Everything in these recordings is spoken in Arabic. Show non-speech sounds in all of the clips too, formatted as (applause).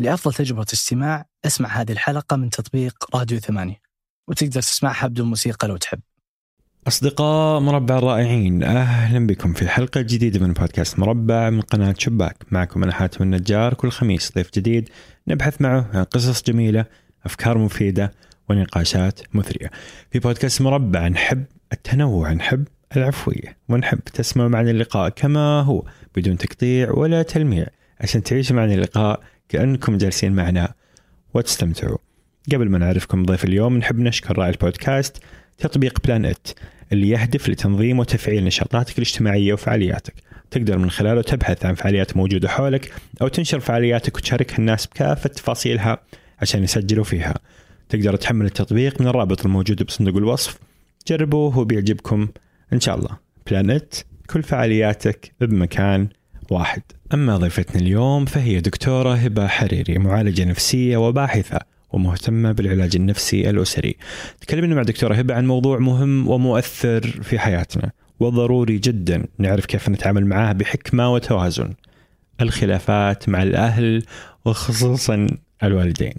لأفضل تجربة استماع أسمع هذه الحلقة من تطبيق راديو ثمانية وتقدر تسمعها بدون موسيقى لو تحب. أصدقاء مربع الرائعين أهلا بكم في حلقة جديدة من بودكاست مربع من قناة شباك. معكم أنا حاتم النجار كل خميس ضيف جديد نبحث معه عن قصص جميلة أفكار مفيدة ونقاشات مثرية. في بودكاست مربع نحب التنوع نحب العفوية ونحب تسمعوا معنا اللقاء كما هو بدون تقطيع ولا تلميع. عشان تعيشوا معنا اللقاء كأنكم جالسين معنا وتستمتعوا. قبل ما نعرفكم ضيف اليوم نحب نشكر راعي البودكاست تطبيق بلان ات اللي يهدف لتنظيم وتفعيل نشاطاتك الاجتماعية وفعالياتك. تقدر من خلاله تبحث عن فعاليات موجودة حولك أو تنشر فعالياتك وتشاركها الناس بكافة تفاصيلها عشان يسجلوا فيها. تقدر تحمل التطبيق من الرابط الموجود بصندوق الوصف. جربوه وبيعجبكم. إن شاء الله. بلانت كل فعالياتك بمكان واحد. أما ضيفتنا اليوم فهي دكتورة هبة حريري معالجة نفسية وباحثة ومهتمة بالعلاج النفسي الأسري. تكلمنا مع دكتورة هبة عن موضوع مهم ومؤثر في حياتنا وضروري جدا نعرف كيف نتعامل معاه بحكمة وتوازن. الخلافات مع الأهل وخصوصا الوالدين.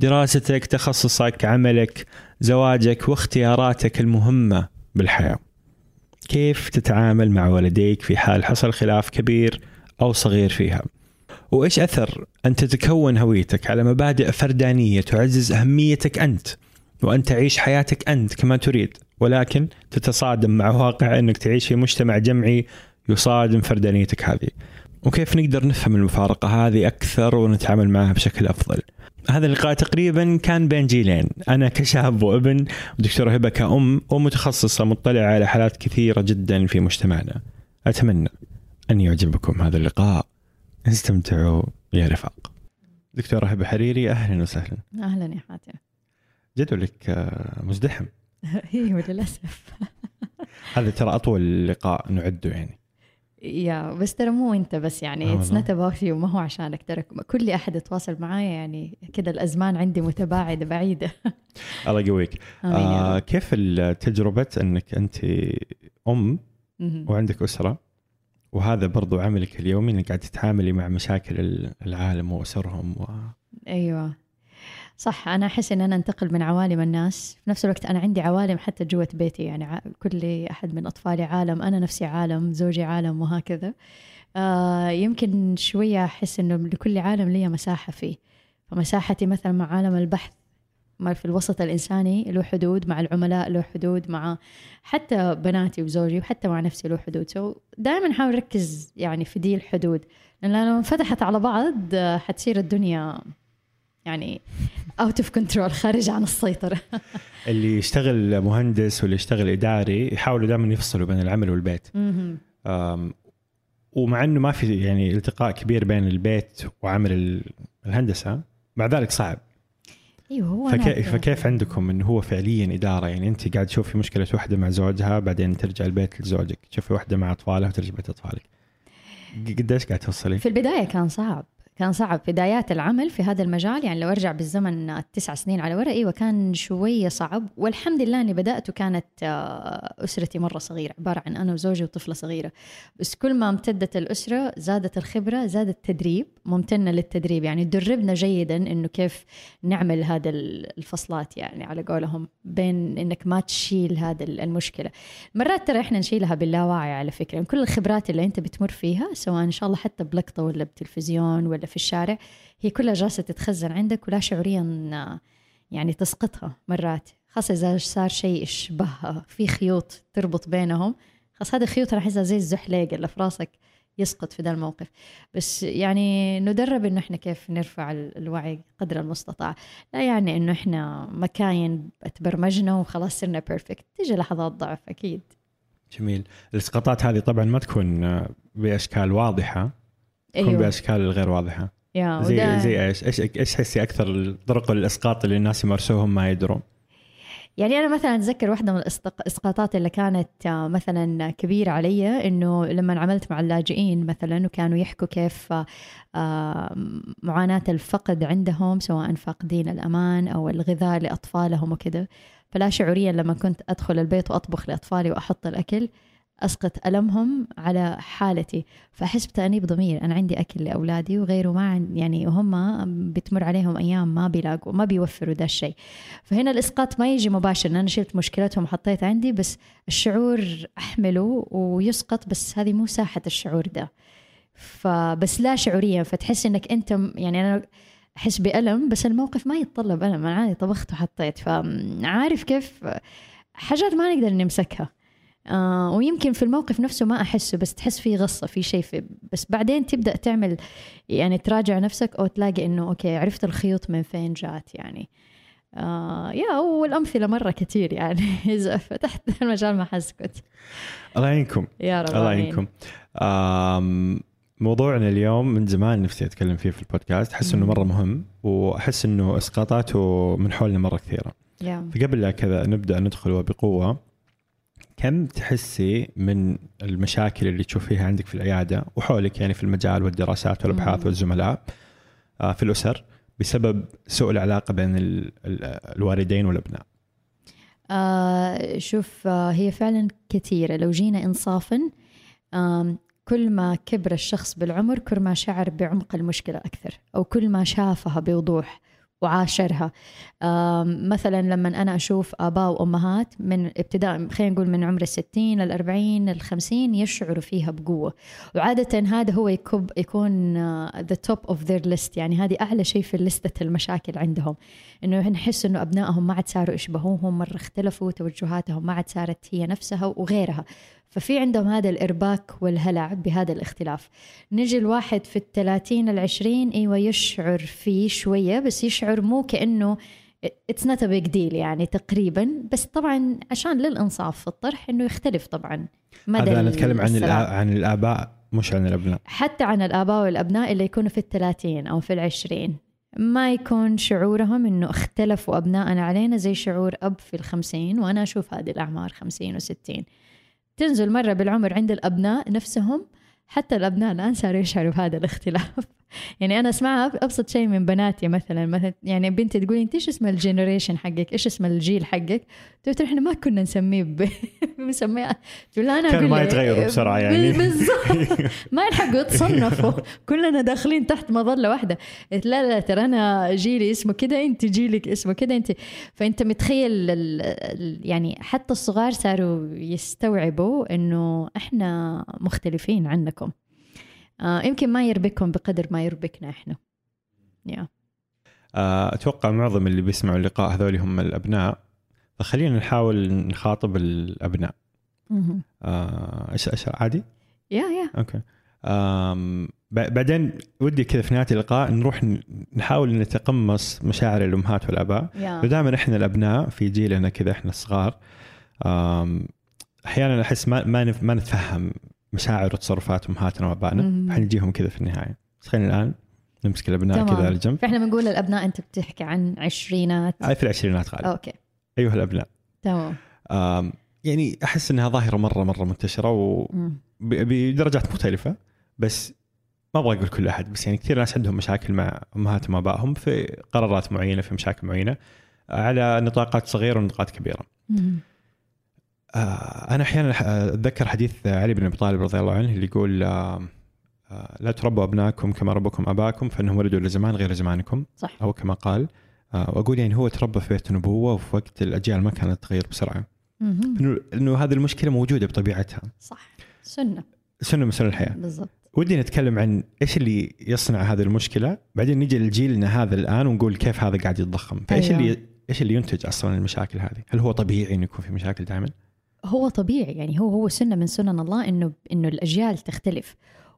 دراستك تخصصك عملك زواجك واختياراتك المهمة بالحياة. كيف تتعامل مع والديك في حال حصل خلاف كبير أو صغير فيها؟ وإيش أثر أن تتكون هويتك على مبادئ فردانية تعزز أهميتك أنت وأن تعيش حياتك أنت كما تريد ولكن تتصادم مع واقع أنك تعيش في مجتمع جمعي يصادم فردانيتك هذه؟ وكيف نقدر نفهم المفارقة هذه أكثر ونتعامل معها بشكل أفضل. هذا اللقاء تقريبا كان بين جيلين أنا كشاب وابن ودكتورة هبة كأم ومتخصصة مطلعة على حالات كثيرة جدا في مجتمعنا. أتمنى أن يعجبكم هذا اللقاء. استمتعوا يا رفاق. دكتورة هبة حريري أهلا وسهلا. أهلا يا حاتم جدولك آه، مزدحم. (laughs) أيوه للاسف هذا ترى أطول لقاء نعده يعني. يا، بس ترى مو انت بس يعني it's. not about you ما هو عشانك ترى كل أحد يتواصل معايا يعني كذا الأزمان عندي متباعدة بعيدة (laughs) الله يقويك آه. كيف التجربة أنك أنت أم مهم. وعندك أسرة وهذا برضو عملك اليومي إنك قاعد تتعاملي مع مشاكل العالم وأسرهم و... أيوه صح أنا أحس إن أنا أنتقل من عوالم الناس. في نفس الوقت أنا عندي عوالم حتى جوة بيتي يعني كل أحد من أطفالي عالم أنا نفسي عالم زوجي عالم وهكذا. آه يمكن شوية أحس إنه لكل عالم لي مساحة فيه. فمساحتي مثلا مع عالم البحث ما في الوسط الإنساني له حدود مع العملاء له حدود مع حتى بناتي وزوجي وحتى مع نفسي له حدود. so دائما نحاول نركز يعني في دي الحدود لأن لو انفتحت على بعض آه، حتصير الدنيا يعني out of control خارج عن السيطرة. (laughs) اللي يشتغل مهندس واللي يشتغل إداري يحاولوا دائما يفصلوا بين العمل والبيت. ومع إنه ما في يعني التقاء كبير بين البيت وعمل ال- الهندسة مع ذلك صعب. إيوه هو فكيف, أنا- فكيف عندكم إنه هو فعليا إدارة؟ يعني أنت قاعد تشوفي مشكلة واحدة مع زوجها بعدين ترجع البيت لزوجك تشوفي واحدة مع أطفالها وترجع بيت أطفالك. قديش قاعد توصلي؟ في البداية كان صعب. كان صعب بدايات العمل في هذا المجال يعني لو أرجع بالزمن تسع سنين على ورا أيوه كان شوية صعب. والحمد لله إني بدأت وكانت آه، أسرتي مرة صغيرة عبارة عن أنا وزوجي وطفلة صغيرة. بس كل ما امتدت الأسرة زادت الخبرة زاد التدريب ممتنة للتدريب. يعني دربنا جيدا إنه كيف نعمل هذا الفصلات يعني على قولهم بين إنك ما تشيل هذا المشكلة. مرات ترى إحنا نشيلها باللاوعي على فكرة يعني كل الخبرات اللي أنت بتمر فيها سواء إن شاء الله حتى بلقطة ولا بتلفزيون ولا في الشارع هي كلها جالسة تتخزن عندك ولا شعوريا آه، يعني تسقطها مرات. خاصة إذا صار شيء يشبه في خيوط تربط بينهم. خاص هذه الخيوط أنا أحسها زي الزحليق اللي في راسك يسقط في ذا الموقف. بس يعني ندرب إنه إحنا كيف نرفع ال- الوعي قدر المستطاع. لا يعني إنه إحنا مكائن تبرمجنا وخلاص صرنا perfect تيجي لحظات ضعف أكيد. جميل. الإسقاطات هذه طبعا ما تكون آه، بأشكال واضحة. تكون أيوة. بأشكال غير واضحة. yeah زي وده- زي إيش؟ إيش إيش تحسي أكثر طرق الاسقاط اللي الناس يمارسوهم ما يدرون؟ يعني أنا مثلا أتذكر واحدة من الإسقاطات اللي كانت آه، مثلا كبيرة علي إنه لما عملت مع اللاجئين مثلا وكانوا يحكوا كيف آه، معاناة الفقد عندهم سواء فاقدين الأمان أو الغذاء لأطفالهم وكذا فلا شعوريا لما كنت أدخل البيت وأطبخ لأطفالي وأحط الأكل أسقط ألمهم على حالتي فاحس بتانيب ضمير أنا عندي أكل لأولادي وغيره ما عن يعني وهم بتمر عليهم أيام ما بيلاقوا ما بيوفروا ده الشيء. فهنا الإسقاط ما يجي مباشر أنا شلت مشكلتهم وحطيت عندي بس الشعور أحمله ويسقط بس هذه مو ساحة الشعور ده فبس لا شعوريا فتحس إنك أنت يعني أنا أحس بألم بس الموقف ما يتطلب ألم أنا عادي طبخت وحطيت فعارف كيف؟ حاجات ما نقدر نمسكها. آه ويمكن في الموقف نفسه ما أحسه بس تحس في غصة في شيء في بس بعدين تبدأ تعمل يعني تراجع نفسك أو تلاقي إنه أوكي عرفت الخيوط من فين جات يعني. آه يا والأمثلة مرة كثير يعني. (laughs) إذا فتحت المجال ما حسكت. الله يعينكم. يا رب الله. يعينكم. موضوعنا اليوم من زمان نفسي أتكلم فيه في البودكاست. أحس إنه. مرة مهم وأحس إنه أسقاطاته من حولنا مرة كثيرة. يا. فقبل لا كذا نبدأ ندخل بقوه كم تحسي من المشاكل اللي تشوفيها عندك في العيادة وحولك يعني في المجال والدراسات والأبحاث. والزملاء آه، في الأسر بسبب سوء العلاقة بين ال- ال- الوالدين والأبناء؟ آه شوف آه هي فعلا كثيرة. لو جينا إنصافا آم كل ما كبر الشخص بالعمر كل ما شعر بعمق المشكلة أكثر أو كل ما شافها بوضوح. وعاشرها. مثلا لما أنا أشوف آباء وأمهات من ابتداء خلينا نقول من عمر الستين الأربعين الخمسين يشعروا فيها بقوة. وعادة هذا هو يكب يكون آه، the top of their list يعني هذه أعلى شيء في لستة المشاكل عندهم. إنه نحس إنه أبنائهم ما عاد صاروا يشبهوهم مرة اختلفوا توجهاتهم ما عاد صارت هي نفسها وغيرها. ففي عندهم هذا الإرباك والهلع بهذا الاختلاف. نجي الواحد في الثلاثين العشرين إيوه يشعر فيه شوية بس يشعر مو كأنه it's not big deal يعني تقريبا. بس طبعا عشان للإنصاف في الطرح إنه يختلف طبعا. مدى هذا نتكلم عن عن الآباء مش عن الأبناء. حتى عن الآباء والأبناء اللي يكونوا في الثلاثين أو في العشرين. ما يكون شعورهم إنه اختلفوا أبنائنا علينا زي شعور أب في الخمسين وأنا أشوف هذه الأعمار خمسين وستين. تنزل مرة بالعمر عند الأبناء نفسهم حتى الأبناء الآن صاروا يشعروا بهذا الاختلاف. يعني أنا أسمعها أبسط شيء من بناتي مثلا مثلا يعني بنتي تقول أنت إيش اسم ال generation حقك؟ إيش اسم الجيل حقك؟ قلت لها إحنا ما كنا نسميه ب... (laughs) بنسميه تقول كانوا أقول ما يتغيروا بسرعة يعني. بالضبط. (laughs) ما يلحقوا يتصنفوا. كلنا داخلين تحت مظلة واحدة. قلت لا لا ترى أنا جيلي اسمه كده أنت جيلك اسمه كده انت فأنت متخيل يعني حتى الصغار صاروا يستوعبوا إنه إحنا مختلفين عنكم. آه يمكن ما يربكهم بقدر ما يربكنا إحنا. يا آه، أتوقع معظم اللي بيسمعوا اللقاء هذول هم الأبناء فخلينا نحاول نخاطب الأبناء. مهم. آه، إيش إيش عادي؟ يا يا أوكي. بعدين ودي كذا في نهاية اللقاء نروح نحاول نتقمص مشاعر الأمهات والآباء. يا فدائما إحنا الأبناء في جيلنا كذا إحنا الصغار أحيانا أحس ما ما نتفهم مشاعر وتصرفات امهاتنا وأبائنا. حنجيهم كذا في النهاية. بس خلينا الآن نمسك الأبناء. كذا على جنب فإحنا بنقول الأبناء أنت بتحكي عن عشرينات. في العشرينات غالبا. أوكي. أيها الأبناء. تمام. يعني أحس إنها ظاهرة مرة مرة منتشرة مم. وبدرجات مختلفة. بس ما أبغى أقول كل أحد بس يعني كثير ناس عندهم مشاكل مع أمهاتهم وأبائهم في قرارات معينة في مشاكل معينة على نطاقات صغيرة ونطاقات كبيرة. آه، أنا أحيانا أتذكر حديث علي بن أبي طالب رضي الله عنه اللي يقول آه، آه، لا تربوا ابنائكم كما ربكم اباكم فإنهم ولدوا لزمان غير زمانكم صح. أو كما قال وأقول يعني هو تربى في بيت نبوة وفي وقت الأجيال ما كانت تتغير بسرعة. إنه إنه هذه المشكلة موجودة بطبيعتها. صح. سنة. سنة من سنن الحياة. بالضبط. ودي نتكلم عن إيش اللي يصنع هذه المشكلة بعدين نجي لجيلنا هذا الآن ونقول كيف هذا قاعد يتضخم. فإيش أيوة. اللي إيش اللي ينتج أصلا المشاكل هذه؟ هل هو طبيعي إنه يكون في مشاكل دائما؟ هو طبيعي يعني هو هو سنة من سنن الله إنه إنه الأجيال تختلف.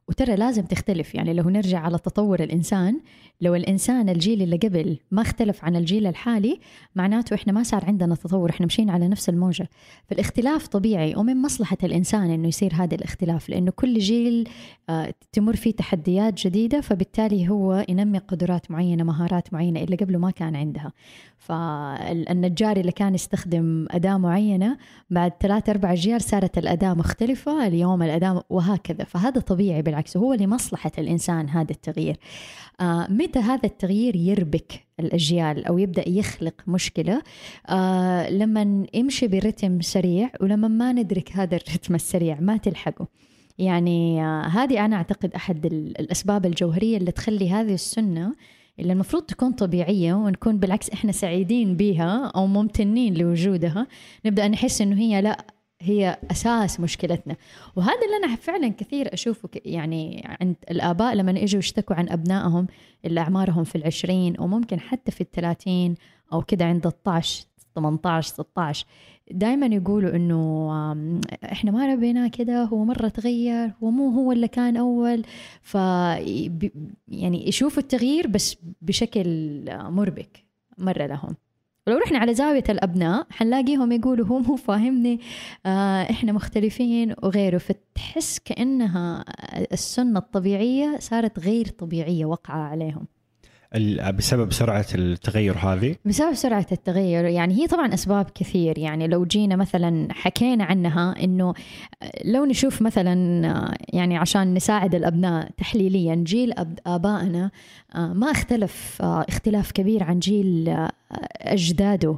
وترى لازم تختلف يعني لو نرجع على تطور الإنسان لو الإنسان الجيل اللي قبل ما اختلف عن الجيل الحالي معناته إحنا ما صار عندنا تطور إحنا مشينا على نفس الموجة. فالاختلاف طبيعي ومن مصلحة الإنسان إنه يصير هذا الاختلاف لأنه كل جيل آه، تمر فيه تحديات جديدة فبالتالي هو ينمي قدرات معينة مهارات معينة اللي قبله ما كان عندها. فالنجار اللي كان يستخدم أداة معينة بعد ثلاث أربع أجيال صارت الأداة مختلفة اليوم الأداة وهكذا. فهذا طبيعي بالعكس بالعكس هو لمصلحة الإنسان هذا التغيير. آه متى هذا التغيير يربك الأجيال أو يبدأ يخلق مشكلة؟ آه لما يمشي برتم سريع ولما ما ندرك هذا الرتم السريع ما تلحقه. يعني آه هذه أنا أعتقد أحد الأسباب الجوهرية اللي تخلي هذه السنة اللي المفروض تكون طبيعية ونكون بالعكس إحنا سعيدين بها أو ممتنين لوجودها نبدأ نحس إنه هي لا هي أساس مشكلتنا. وهذا اللي أنا فعلا كثير أشوفه يعني عند الآباء لما يجوا يشتكوا عن أبنائهم اللي أعمارهم في العشرين وممكن حتى في الثلاثين أو كده عند 12 18 16 دائما يقولوا إنه إحنا ما ربيناه كده هو مرة تغير هو مو هو اللي كان أول. ف يعني يشوفوا التغيير بس بشكل مربك مرة لهم. ولو رحنا على زاوية الأبناء حنلاقيهم يقولوا هو مو فاهمني آه إحنا مختلفين وغيره. فتحس كأنها السنة الطبيعية صارت غير طبيعية وقعة عليهم. بسبب سرعة التغير هذه؟ بسبب سرعة التغير يعني هي طبعا أسباب كثير يعني لو جينا مثلا حكينا عنها أنه لو نشوف مثلا يعني عشان نساعد الأبناء تحليليا جيل آبائنا ما اختلف اختلاف كبير عن جيل أجداده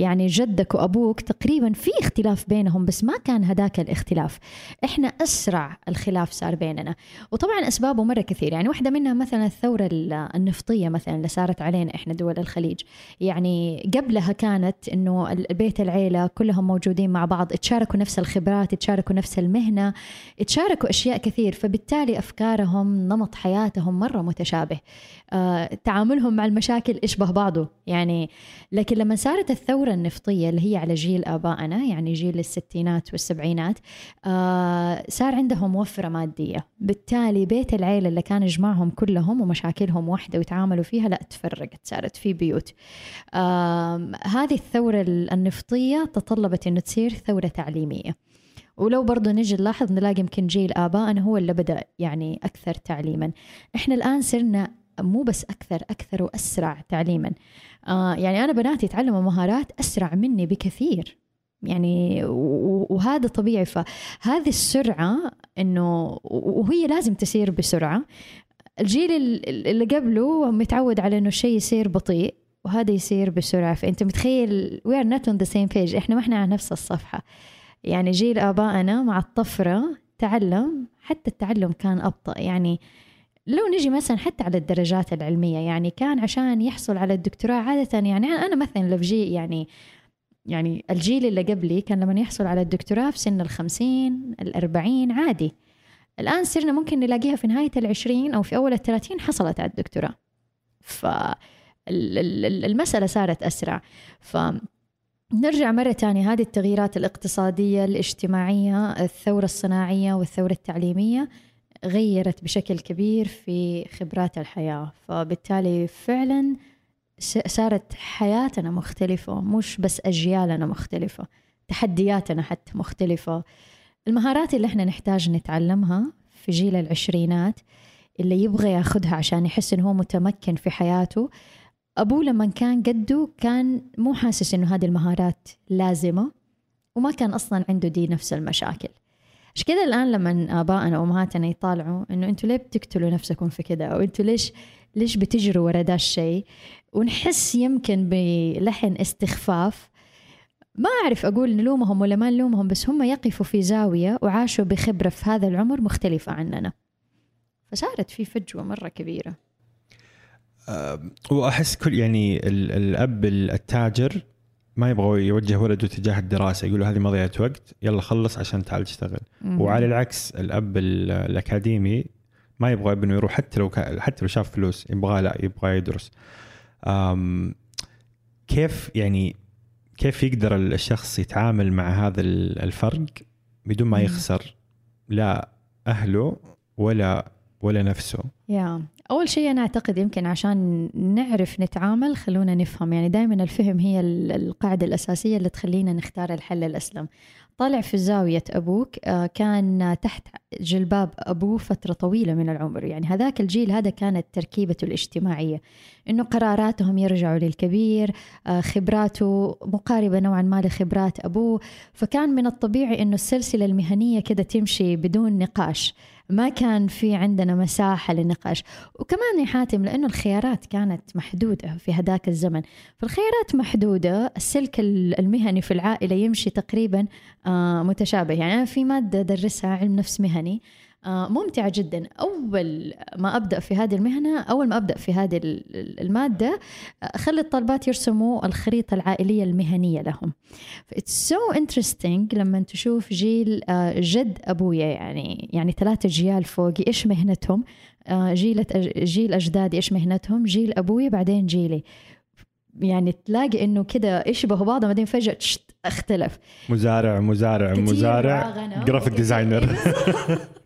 يعني جدك وأبوك تقريبا في اختلاف بينهم بس ما كان هداك الاختلاف. إحنا أسرع الخلاف صار بيننا. وطبعا أسبابه مرة كثير. يعني واحدة منها مثلا الثورة النفطية مثلا اللي صارت علينا إحنا دول الخليج. يعني قبلها كانت إنه البيت العيلة كلهم موجودين مع بعض تشاركوا نفس الخبرات تشاركوا نفس المهنة تشاركوا أشياء كثير. فبالتالي أفكارهم نمط حياتهم مرة متشابه. آه، تعاملهم مع المشاكل يشبه بعضه. يعني لكن لما صارت الثورة النفطية اللي هي على جيل آبائنا يعني جيل الستينات والسبعينات آه، صار عندهم وفرة مادية. بالتالي بيت العيلة اللي كان يجمعهم كلهم ومشاكلهم واحدة ويتعاملوا فيها لا تفرقت صارت في بيوت. هذه الثورة النفطية تطلبت أنه تصير ثورة تعليمية. ولو برضو نجي نلاحظ نلاقي يمكن جيل آبائنا هو اللي بدأ يعني أكثر تعليما. إحنا الآن صرنا مو بس أكثر أكثر وأسرع تعليما. آه يعني أنا بناتي يتعلموا مهارات أسرع مني بكثير. يعني وهذا طبيعي. فهذه السرعة إنه وهي لازم تسير بسرعة. الجيل اللي قبله متعود على إنه الشيء يصير بطيء وهذا يصير بسرعة. فأنت متخيل we are not on the same page. إحنا ما إحنا على نفس الصفحة. يعني جيل آبائنا مع الطفرة تعلم حتى التعلم كان أبطأ. يعني لو نجي مثلا حتى على الدرجات العلمية يعني كان عشان يحصل على الدكتوراه عادة يعني أنا مثلا لو جي يعني يعني الجيل اللي قبلي كان لما يحصل على الدكتوراه في سن الخمسين الأربعين عادي. الآن صرنا ممكن نلاقيها في نهاية العشرين أو في أول الثلاثين حصلت على الدكتوراه. فالمسألة صارت أسرع. ف نرجع مرة تانية. هذه التغييرات الاقتصادية الاجتماعية الثورة الصناعية والثورة التعليمية. غيرت بشكل كبير في خبرات الحياة. فبالتالي فعلا صارت حياتنا مختلفة مش بس أجيالنا مختلفة تحدياتنا حتى مختلفة. المهارات اللي إحنا نحتاج نتعلمها في جيل العشرينات اللي يبغى ياخذها عشان يحس إنه هو متمكن في حياته أبوه لما كان قده كان مو حاسس إنه هذه المهارات لازمة وما كان أصلا عنده دي نفس المشاكل. عشان كذا الآن لما ابائنا وامهاتنا يطالعوا إنه أنتوا ليه بتقتلوا نفسكم في كذا أو أنتوا ليش ليش بتجروا ورا ده الشيء؟ ونحس يمكن بلحن استخفاف. ما أعرف أقول نلومهم ولا ما نلومهم بس هم يقفوا في زاوية وعاشوا بخبرة في هذا العمر مختلفة عننا. فصارت في فجوة مرة كبيرة. وأحس كل يعني الأب التاجر ما يبغى يوجه ولده تجاه الدراسة يقول له هذه مضيعة وقت يلا خلص عشان تعال تشتغل. مم. وعلى العكس الأب الأكاديمي ما يبغى ابنه يروح حتى لو حتى لو شاف فلوس يبغى لا يبغى يدرس. كيف يعني كيف يقدر الشخص يتعامل مع هذا الفرق بدون ما يخسر لا أهله ولا ولا نفسه؟ يا. أول شيء أنا أعتقد يمكن عشان نعرف نتعامل خلونا نفهم. يعني دائما الفهم هي القاعدة الأساسية اللي تخلينا نختار الحل الأسلم. طالع في زاوية أبوك آه، كان تحت جلباب أبوه فترة طويلة من العمر. يعني هذاك الجيل هذا كانت تركيبته الاجتماعية. إنه قراراتهم يرجعوا للكبير آه، خبراته مقاربة نوعا ما لخبرات أبوه. فكان من الطبيعي إنه السلسلة المهنية كده تمشي بدون نقاش. ما كان في عندنا مساحة للنقاش. وكمان يا حاتم لأنه الخيارات كانت محدودة في هذاك الزمن. فالخيارات محدودة السلك المهني في العائلة يمشي تقريبا آه، متشابه. يعني أنا في مادة أدرسها علم نفس مهني. ممتعة جدا. أول ما أبدأ في هذه المهنة أول ما أبدأ في هذه المادة أخلي الطالبات يرسموا الخريطة العائلية المهنية لهم. It's so interesting لما تشوف جيل آه، جد أبويا يعني يعني ثلاثة جيال فوقي إيش مهنتهم؟ آه، جيل جيل أجدادي إيش مهنتهم؟ جيل أبويا بعدين جيلي. يعني تلاقي إنه كده يشبهوا بعض بعدين فجأة اختلف. مزارع مزارع مزارع graphic designer. (laughs) (laughs)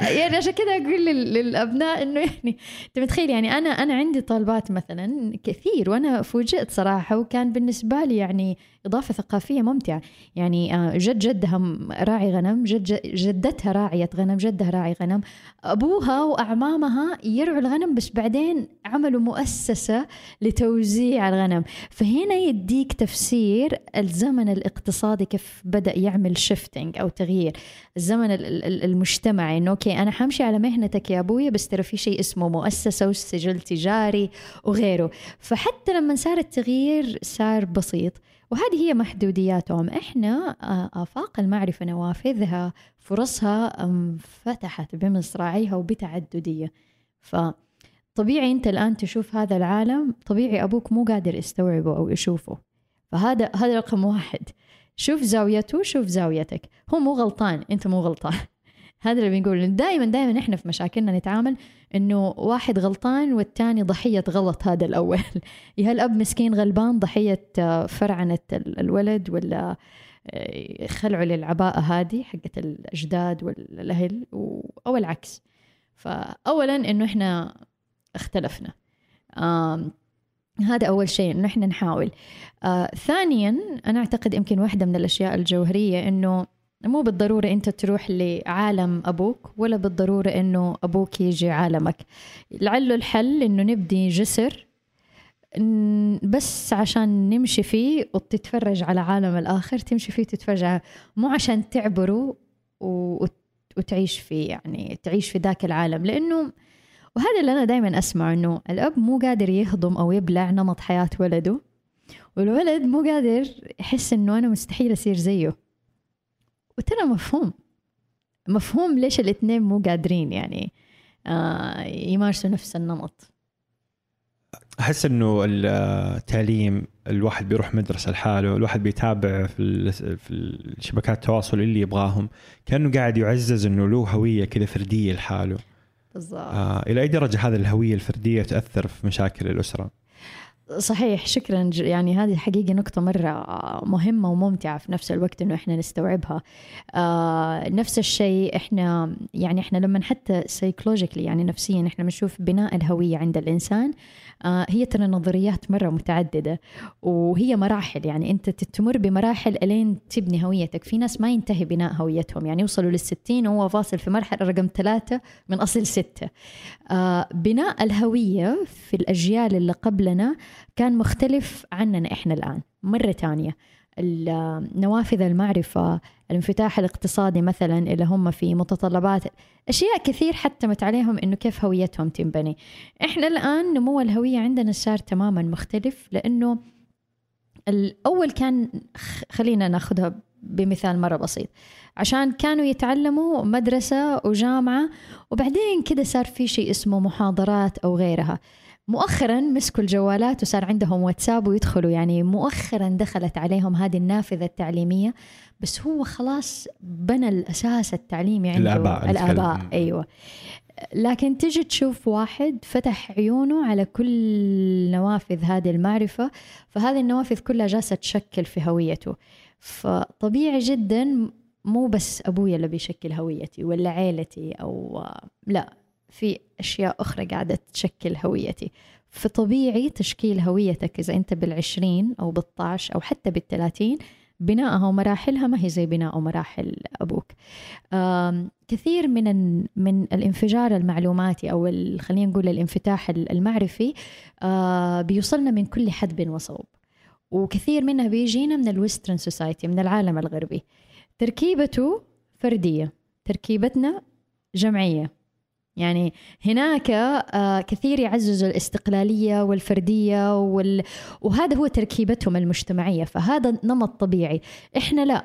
يعني عشان كذا أقول للأبناء إنه يعني أنت متخيل يعني أنا أنا عندي طالبات مثلا كثير وأنا فوجئت صراحة وكان بالنسبة لي يعني إضافة ثقافية ممتعة. يعني آه، جد جدها راعي غنم جد جدتها راعية غنم جدها راعي غنم. أبوها وأعمامها يرعوا الغنم بس بعدين عملوا مؤسسة لتوزيع الغنم. فهنا يديك تفسير الزمن الاقتصادي كيف بدأ يعمل شيفتنج أو تغيير. الزمن المجتمعي إنه أوكي أنا حمشي على مهنتك يا أبويا بس ترى في شيء اسمه مؤسسة وسجل تجاري وغيره. فحتى لما صار التغيير صار بسيط. وهذه هي محدودياتهم. إحنا آه، آفاق المعرفة نوافذها فرصها انفتحت بمصراعيها وبتعددية. فطبيعي أنت الآن تشوف هذا العالم طبيعي أبوك مو قادر يستوعبه أو يشوفه. فهذا هذا رقم واحد. شوف زاويته شوف زاويتك. هو مو غلطان أنت مو غلطان. هذا اللي بنقول. دائما دائما إحنا في مشاكلنا نتعامل إنه واحد غلطان والتاني ضحية غلط. هذا الأول. (laughs) يا الاب مسكين غلبان ضحية آه، فرعنة الولد ولا آه، خلعه للعباءة هذه حقت الأجداد والأهل؟ أو العكس. فاولا إنه إحنا اختلفنا. هذا أول شيء إنه إحنا نحاول. آه ثانيا أنا أعتقد يمكن واحدة من الأشياء الجوهرية إنه مو بالضرورة أنت تروح لعالم أبوك ولا بالضرورة أنه أبوك يجي عالمك. لعله الحل أنه نبدي جسر بس عشان نمشي فيه وتتفرج على عالم الآخر تمشي فيه تتفرج مو عشان تعبره وتعيش فيه يعني تعيش في ذاك العالم. لأنه وهذا اللي أنا دائما أسمع أنه الأب مو قادر يهضم أو يبلع نمط حياة ولده والولد مو قادر يحس أنه أنا مستحيل أصير زيه. وترى مفهوم. مفهوم ليش الاثنين مو قادرين يعني. آه يمارسوا نفس النمط. أحس إنه التعليم الواحد بيروح مدرسة لحاله الواحد بيتابع في في الشبكات التواصل اللي يبغاهم. كأنه قاعد يعزز إنه له هوية كذا فردية لحاله. بالضبط. آه إلى أي درجة هذه الهوية الفردية تاثر في مشاكل الأسرة؟ صحيح شكرا يعني هذه حقيقة نقطة مرة مهمة وممتعة في نفس الوقت إنه إحنا نستوعبها. آه نفس الشيء إحنا يعني إحنا لما حتى سيكولوجيكلي يعني نفسيا إحنا بنشوف بناء الهوية عند الإنسان هي ترى نظريات مرة متعددة وهي مراحل. يعني أنت تمر بمراحل إلين تبني هويتك. في ناس ما ينتهي بناء هويتهم. يعني يوصلوا للستين وهو فاصل في مرحلة رقم ثلاثة من أصل ستة. آه بناء الهوية في الأجيال اللي قبلنا كان مختلف عننا إحنا الآن. مرة ثانية نوافذ المعرفة الانفتاح الاقتصادي مثلا اللي هم في متطلبات أشياء كثير حتمت عليهم إنه كيف هويتهم تنبني. إحنا الآن نمو الهوية عندنا صار تماما مختلف لأنه الأول كان خلينا ناخذها بمثال مرة بسيط. عشان كانوا يتعلموا مدرسة وجامعة وبعدين كده صار في شيء اسمه محاضرات أو غيرها. مؤخرا مسكوا الجوالات وصار عندهم واتساب ويدخلوا يعني مؤخرا دخلت عليهم هذه النافذة التعليمية بس هو خلاص بنى الأساس التعليمي عنده الآباء الآباء أيوة. لكن تجي تشوف واحد فتح عيونه على كل نوافذ هذه المعرفة فهذه النوافذ كلها جالسة تشكل في هويته. فطبيعي جدا مو بس أبويا اللي بيشكل هويتي ولا عيلتي أو لا. في أشياء أخرى قاعدة تشكل هويتي. فطبيعي تشكيل هويتك إذا أنت بالعشرين أو بالطاش أو حتى بالثلاثين بناءها ومراحلها ما هي زي بناء ومراحل أبوك. كثير من من الانفجار المعلوماتي أو خلينا نقول الانفتاح المعرفي بيوصلنا من كل حدب وصوب. وكثير منها بيجينا من ال western society من العالم الغربي. تركيبته فردية تركيبتنا جمعية. يعني هناك آه، كثير يعززوا الاستقلالية والفردية وال... وهذا هو تركيبتهم المجتمعية فهذا نمط طبيعي. إحنا لا.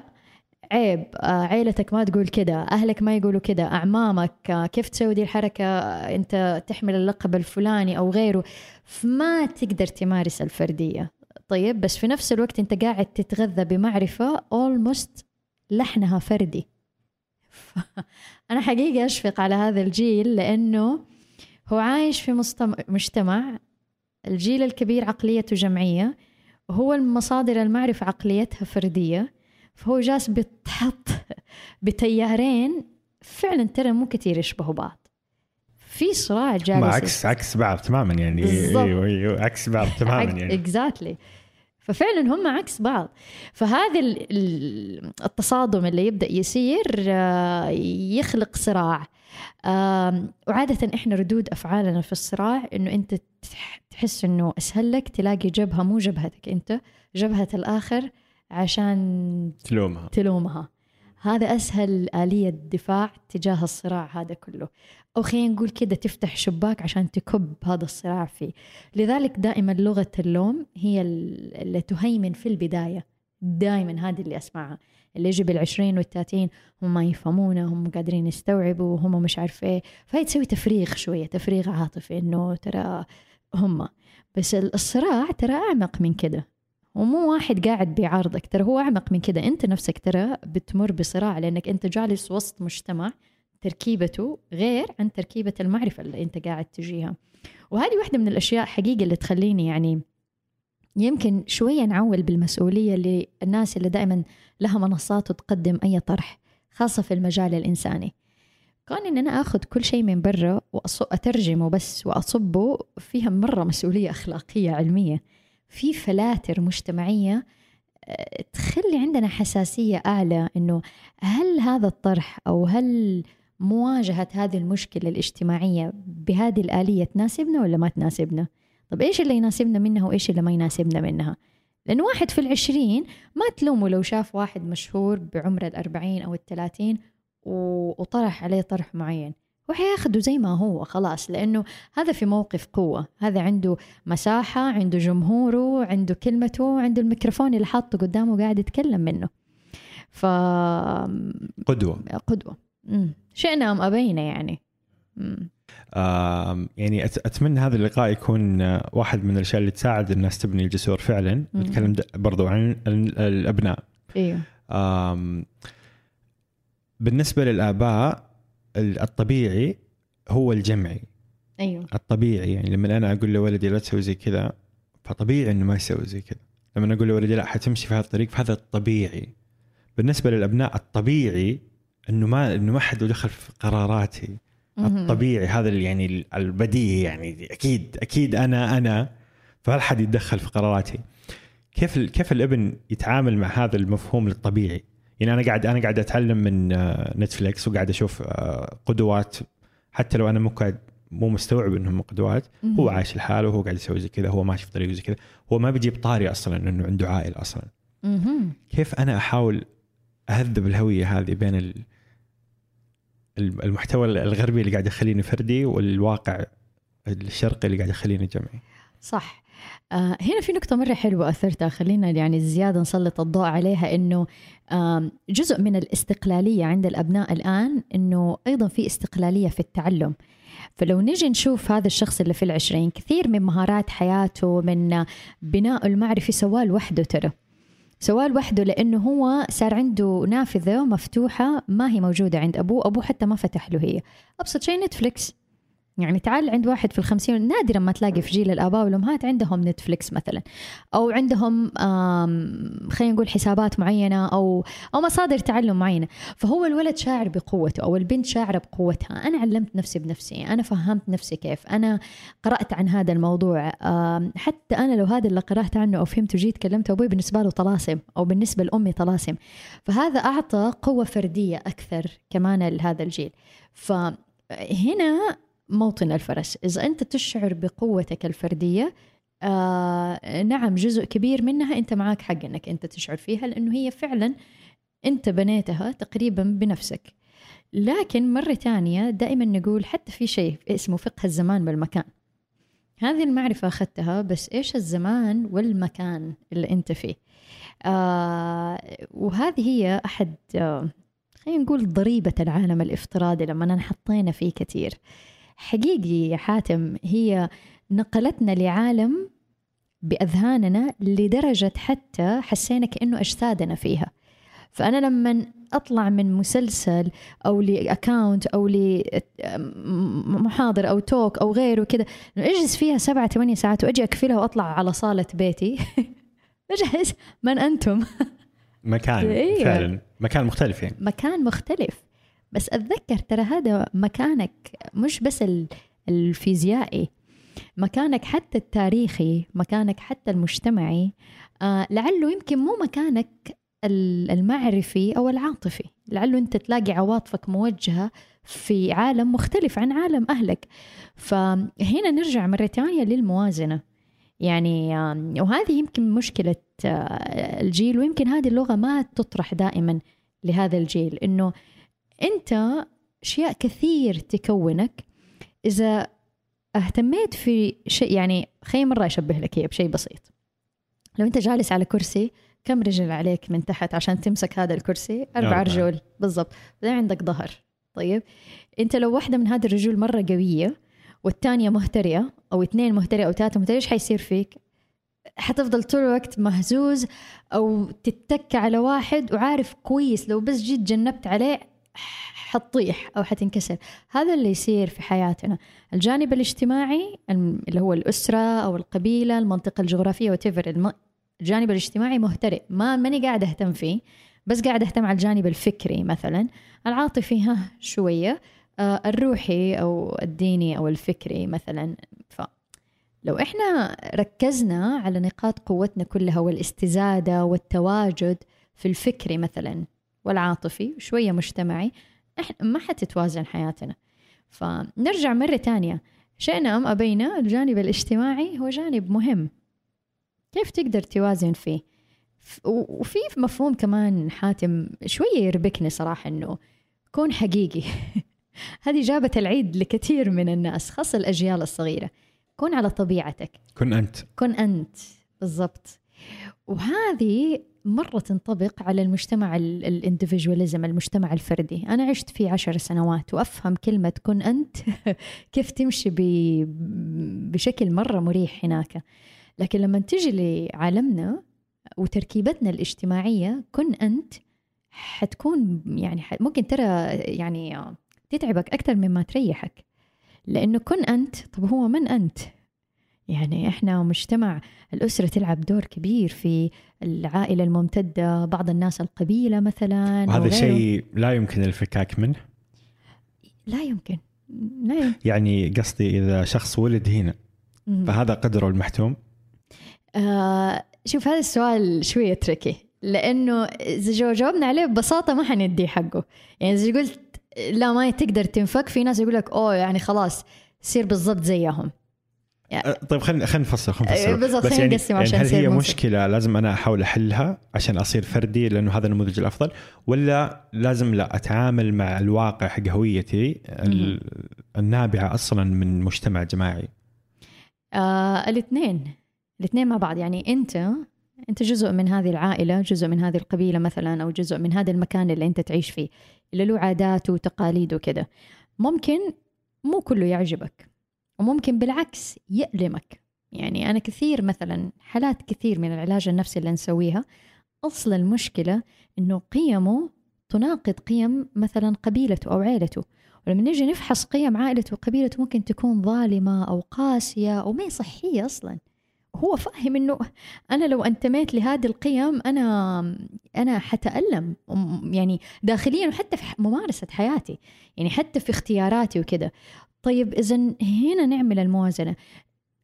عيب آه، عيلتك ما تقول كده أهلك ما يقولوا كده أعمامك آه، كيف تسوي دي الحركة أنت تحمل اللقب الفلاني أو غيره. فما تقدر تمارس الفردية. طيب بس في نفس الوقت أنت قاعد تتغذى بمعرفة almost لحنها فردي. (laughs) أنا حقيقة أشفق على هذا الجيل لأنه هو عايش في مجتمع الجيل الكبير عقليته جمعية وهو المصادر المعرفة عقليتها فردية فهو جالس بيتحط (laughs) بتيارين فعلا ترى مو كثير يشبهوا بعض. في صراع جالس عكس عكس بعض تماما يعني. أيوه أيوه عكس بعض (laughs) تماما يعني. اكزاكتلي ففعلا هم عكس بعض. فهذا التصادم اللي يبدأ يصير آه، يخلق صراع. وعادة إحنا ردود أفعالنا في الصراع إنه أنت تحس إنه أسهل لك تلاقي جبهة مو جبهتك أنت جبهة الآخر عشان تلومها. تلومها. هذا أسهل آلية دفاع تجاه الصراع هذا كله. أو خلينا نقول كده تفتح شباك عشان تكب هذا الصراع فيه. لذلك دائما لغة اللوم هي اللي تهيمن في البداية. دائما هذه اللي أسمعها. اللي يجي بالعشرين والثلاثين هم ما يفهمونا هم قادرين يستوعبوا هم مش عارف إيه. فهي تسوي تفريغ شوية تفريغ عاطفي إنه ترى هم. بس الصراع ترى أعمق من كده. ومو واحد قاعد بيعارضك. ترى هو أعمق من كده. أنت نفسك ترى بتمر بصراع لأنك أنت جالس وسط مجتمع تركيبته غير عن تركيبة المعرفة اللي أنت قاعد تجيها. وهذه واحدة من الأشياء حقيقة اللي تخليني يعني يمكن شوية نعول بالمسؤولية للناس اللي دائما لها منصات وتقدم أي طرح خاصة في المجال الإنساني. كون إن أنا أخذ كل شيء من برا وأترجمه بس وأصبه فيها مرة مسؤولية أخلاقية علمية. في فلاتر مجتمعية آه، تخلي عندنا حساسية أعلى إنه هل هذا الطرح أو هل مواجهة هذه المشكلة الاجتماعية بهذه الآلية تناسبنا ولا ما تناسبنا؟ طب إيش اللي يناسبنا منها وإيش اللي ما يناسبنا منها؟ لأنه واحد في العشرين ما تلومه لو شاف واحد مشهور بعمر الأربعين أو الثلاثين وطرح عليه طرح معين وحياخده زي ما هو خلاص لأنه هذا في موقف قوة. هذا عنده مساحة عنده جمهوره عنده كلمته عنده الميكروفون اللي حاطه قدامه قاعد يتكلم منه. ف قدوة. قدوة. شئنا أم أبينا يعني. آه يعني أتمنى هذا اللقاء يكون واحد من الأشياء اللي تساعد الناس تبني الجسور فعلا. نتكلم برضو عن الأبناء. أيوه بالنسبة للآباء الطبيعي هو الجمعي. أيوه. الطبيعي يعني لما أنا أقول لولدي لا تسوي زي كذا فطبيعي إنه ما يسوي زي كذا. لما أقول لولدي لا حتمشي في هذا الطريق فهذا الطبيعي. بالنسبة للأبناء الطبيعي إنه ما إنه ما حد دخل في قراراتي. الطبيعي هذا يعني البديهي يعني أكيد أكيد أنا أنا. فهل حد يتدخل في قراراتي؟ كيف كيف الابن يتعامل مع هذا المفهوم الطبيعي؟ يعني أنا قاعد أنا قاعد أتعلم من نتفلكس آه، وقاعد أشوف آه، قدوات. حتى لو أنا مو قاعد مو مستوعب إنهم قدوات هو عايش لحاله وهو قاعد يسوي زي كذا هو ماشي في طريقه زي كذا. هو ما بيجيب طاري أصلا إنه عنده عائله أصلا. كيف أنا أحاول أهذب الهوية هذه بين المحتوى الغربي اللي قاعد يخليني فردي والواقع الشرقي اللي قاعد يخليني جمعي؟ صح. هنا في نقطة مرة حلوة أثرتها خلينا يعني زيادة نسلط الضوء عليها إنه آه جزء من الاستقلالية عند الأبناء الآن إنه أيضا في استقلالية في التعلم. فلو نجي نشوف هذا الشخص اللي في العشرين كثير من مهارات حياته من بناء المعرفي سواه لوحده ترى. سواه لوحده لأنه هو صار عنده نافذة مفتوحة ما هي موجودة عند أبوه أبوه حتى ما فتح له هي. أبسط شيء نتفليكس يعني تعال عند واحد في الخمسين نادرا ما تلاقي في جيل الآباء والأمهات عندهم نتفليكس مثلا أو عندهم خلينا نقول حسابات معينة أو أو مصادر تعلم معينة. فهو الولد شاعر بقوته أو البنت شاعرة بقوتها. أنا علمت نفسي بنفسي أنا فهمت نفسي كيف أنا قرأت عن هذا الموضوع. حتى أنا لو هذا اللي قرأت عنه أو فهمت وجيت كلمت أبوي بالنسبة له طلاسم أو بالنسبة لأمي طلاسم. فهذا أعطى قوة فردية أكثر كمان لهذا الجيل. فهنا موطن الفرس. إذا أنت تشعر بقوتك الفردية آه نعم جزء كبير منها أنت معك حق أنك أنت تشعر فيها لأنه هي فعلا أنت بنيتها تقريبا بنفسك. لكن مرة تانية دائما نقول حتى في شيء اسمه فقه الزمان والمكان هذه المعرفة أخذتها بس إيش الزمان والمكان اللي أنت فيه؟ آه وهذه هي أحد آه خلينا نقول ضريبة العالم الافتراضي لما انحطينا فيه كثير. حقيقي يا حاتم هي نقلتنا لعالم بأذهاننا لدرجة حتى حسينا كأنه أجسادنا فيها. فأنا لما أطلع من مسلسل أو لأكاونت أو لمحاضر أو توك أو غيره كذا أجلس فيها سبعة ثمانية ساعات وأجي أكفلها وأطلع على صالة بيتي. (laughs) بجهز من أنتم؟ مكان أيوة. فعلا. مكان مختلف يعني. مكان مختلف. بس أتذكر ترى هذا مكانك مش بس ال- الفيزيائي مكانك حتى التاريخي مكانك حتى المجتمعي آه لعله يمكن مو مكانك ال- المعرفي أو العاطفي لعله أنت تلاقي عواطفك موجهة في عالم مختلف عن عالم أهلك. فهنا نرجع مرة ثانية للموازنة. يعني وهذه يمكن مشكلة آه، الجيل ويمكن هذه اللغة ما تطرح دائما لهذا الجيل إنه أنت أشياء كثير تكونك. إذا اهتميت في شيء يعني خليني مرة أشبه لك هي بشيء بسيط. لو أنت جالس على كرسي كم رجل عليك من تحت عشان تمسك هذا الكرسي؟ أربعة. رجول. بالضبط. بعدين عندك ظهر. طيب. أنت لو واحدة من هذه الرجول مرة قوية والثانية مهترئة أو اثنين مهترئة أو ثلاثة مهترئة إيش حيصير فيك؟ حتفضل طول الوقت مهزوز أو تتك على واحد وعارف كويس لو بس جيت جنبت عليه حتطيح أو حتنكسر. هذا اللي يصير في حياتنا. الجانب الاجتماعي اللي هو الأسرة أو القبيلة المنطقة الجغرافية وتفر الجانب الاجتماعي مهترئ ما ماني قاعدة أهتم فيه بس قاعدة أهتم على الجانب الفكري مثلا. العاطفي ها شوية. آه، الروحي أو الديني أو الفكري مثلا. فلو إحنا ركزنا على نقاط قوتنا كلها والإستزادة والتواجد في الفكري مثلا والعاطفي شوية مجتمعي إحنا ما حتتوازن حياتنا. فنرجع مرة تانية. شئنا أم أبينا الجانب الاجتماعي هو جانب مهم. كيف تقدر توازن فيه؟ وفي مفهوم كمان حاتم شوية يربكني صراحة إنه كون حقيقي. (laughs) هذه جابت العيد لكثير من الناس خاصة الأجيال الصغيرة. كون على طبيعتك. كن أنت. كن أنت بالضبط. وهذه مرة تنطبق على المجتمع الاندفجواليزم المجتمع الفردي. أنا عشت فيه عشر سنوات وأفهم كلمة كن أنت (laughs) كيف تمشي بشكل مرة مريح هناك. لكن لما تجي لعالمنا وتركيبتنا الاجتماعية كن أنت حتكون يعني ممكن ترى يعني تتعبك أكثر مما تريحك. لأنه كن أنت طب هو من أنت؟ يعني إحنا مجتمع الأسرة تلعب دور كبير في العائلة الممتدة بعض الناس القبيلة مثلا وهذا. شيء لا يمكن الفكاك منه. لا يمكن. لا يمكن. يعني قصدي إذا شخص ولد هنا. فهذا قدره المحتوم؟ آه شوف هذا السؤال شوية تركي لأنه إذا جو- جاوبنا عليه ببساطة ما حنديه حقه. يعني إذا قلت لا ما تقدر تنفك في ناس يقول لك أوه يعني خلاص صير بالضبط زيهم. طيب خلينا خلينا نفصل خلينا أيوة، نفصل بالضبط، بس يعني, نقسم يعني عشان هل يصير هي. مشكلة لازم أنا أحاول أحلها عشان أصير فردي لأنه هذا النموذج الأفضل ولا لازم لا أتعامل مع الواقع حق هويتي ال- النابعة أصلا من مجتمع جماعي؟ آه الاثنين. الاثنين مع بعض. يعني أنت أنت جزء من هذه العائلة جزء من هذه القبيلة مثلا أو جزء من هذا المكان اللي أنت تعيش فيه اللي له عادات وتقاليد وكده ممكن مو كله يعجبك. وممكن بالعكس يألمك. يعني أنا كثير مثلا حالات كثير من العلاج النفسي اللي نسويها أصل المشكلة إنه قيمه تناقض قيم مثلا قبيلته أو عائلته ولما نيجي نفحص قيم عائلته وقبيلته ممكن تكون ظالمة أو قاسية أو ما هي صحية أصلا. هو فاهم إنه أنا لو أنتميت لهذه القيم أنا أنا حتألم. يعني داخليا وحتى في ممارسة حياتي. يعني حتى في اختياراتي وكده. طيب إذا هنا نعمل الموازنة.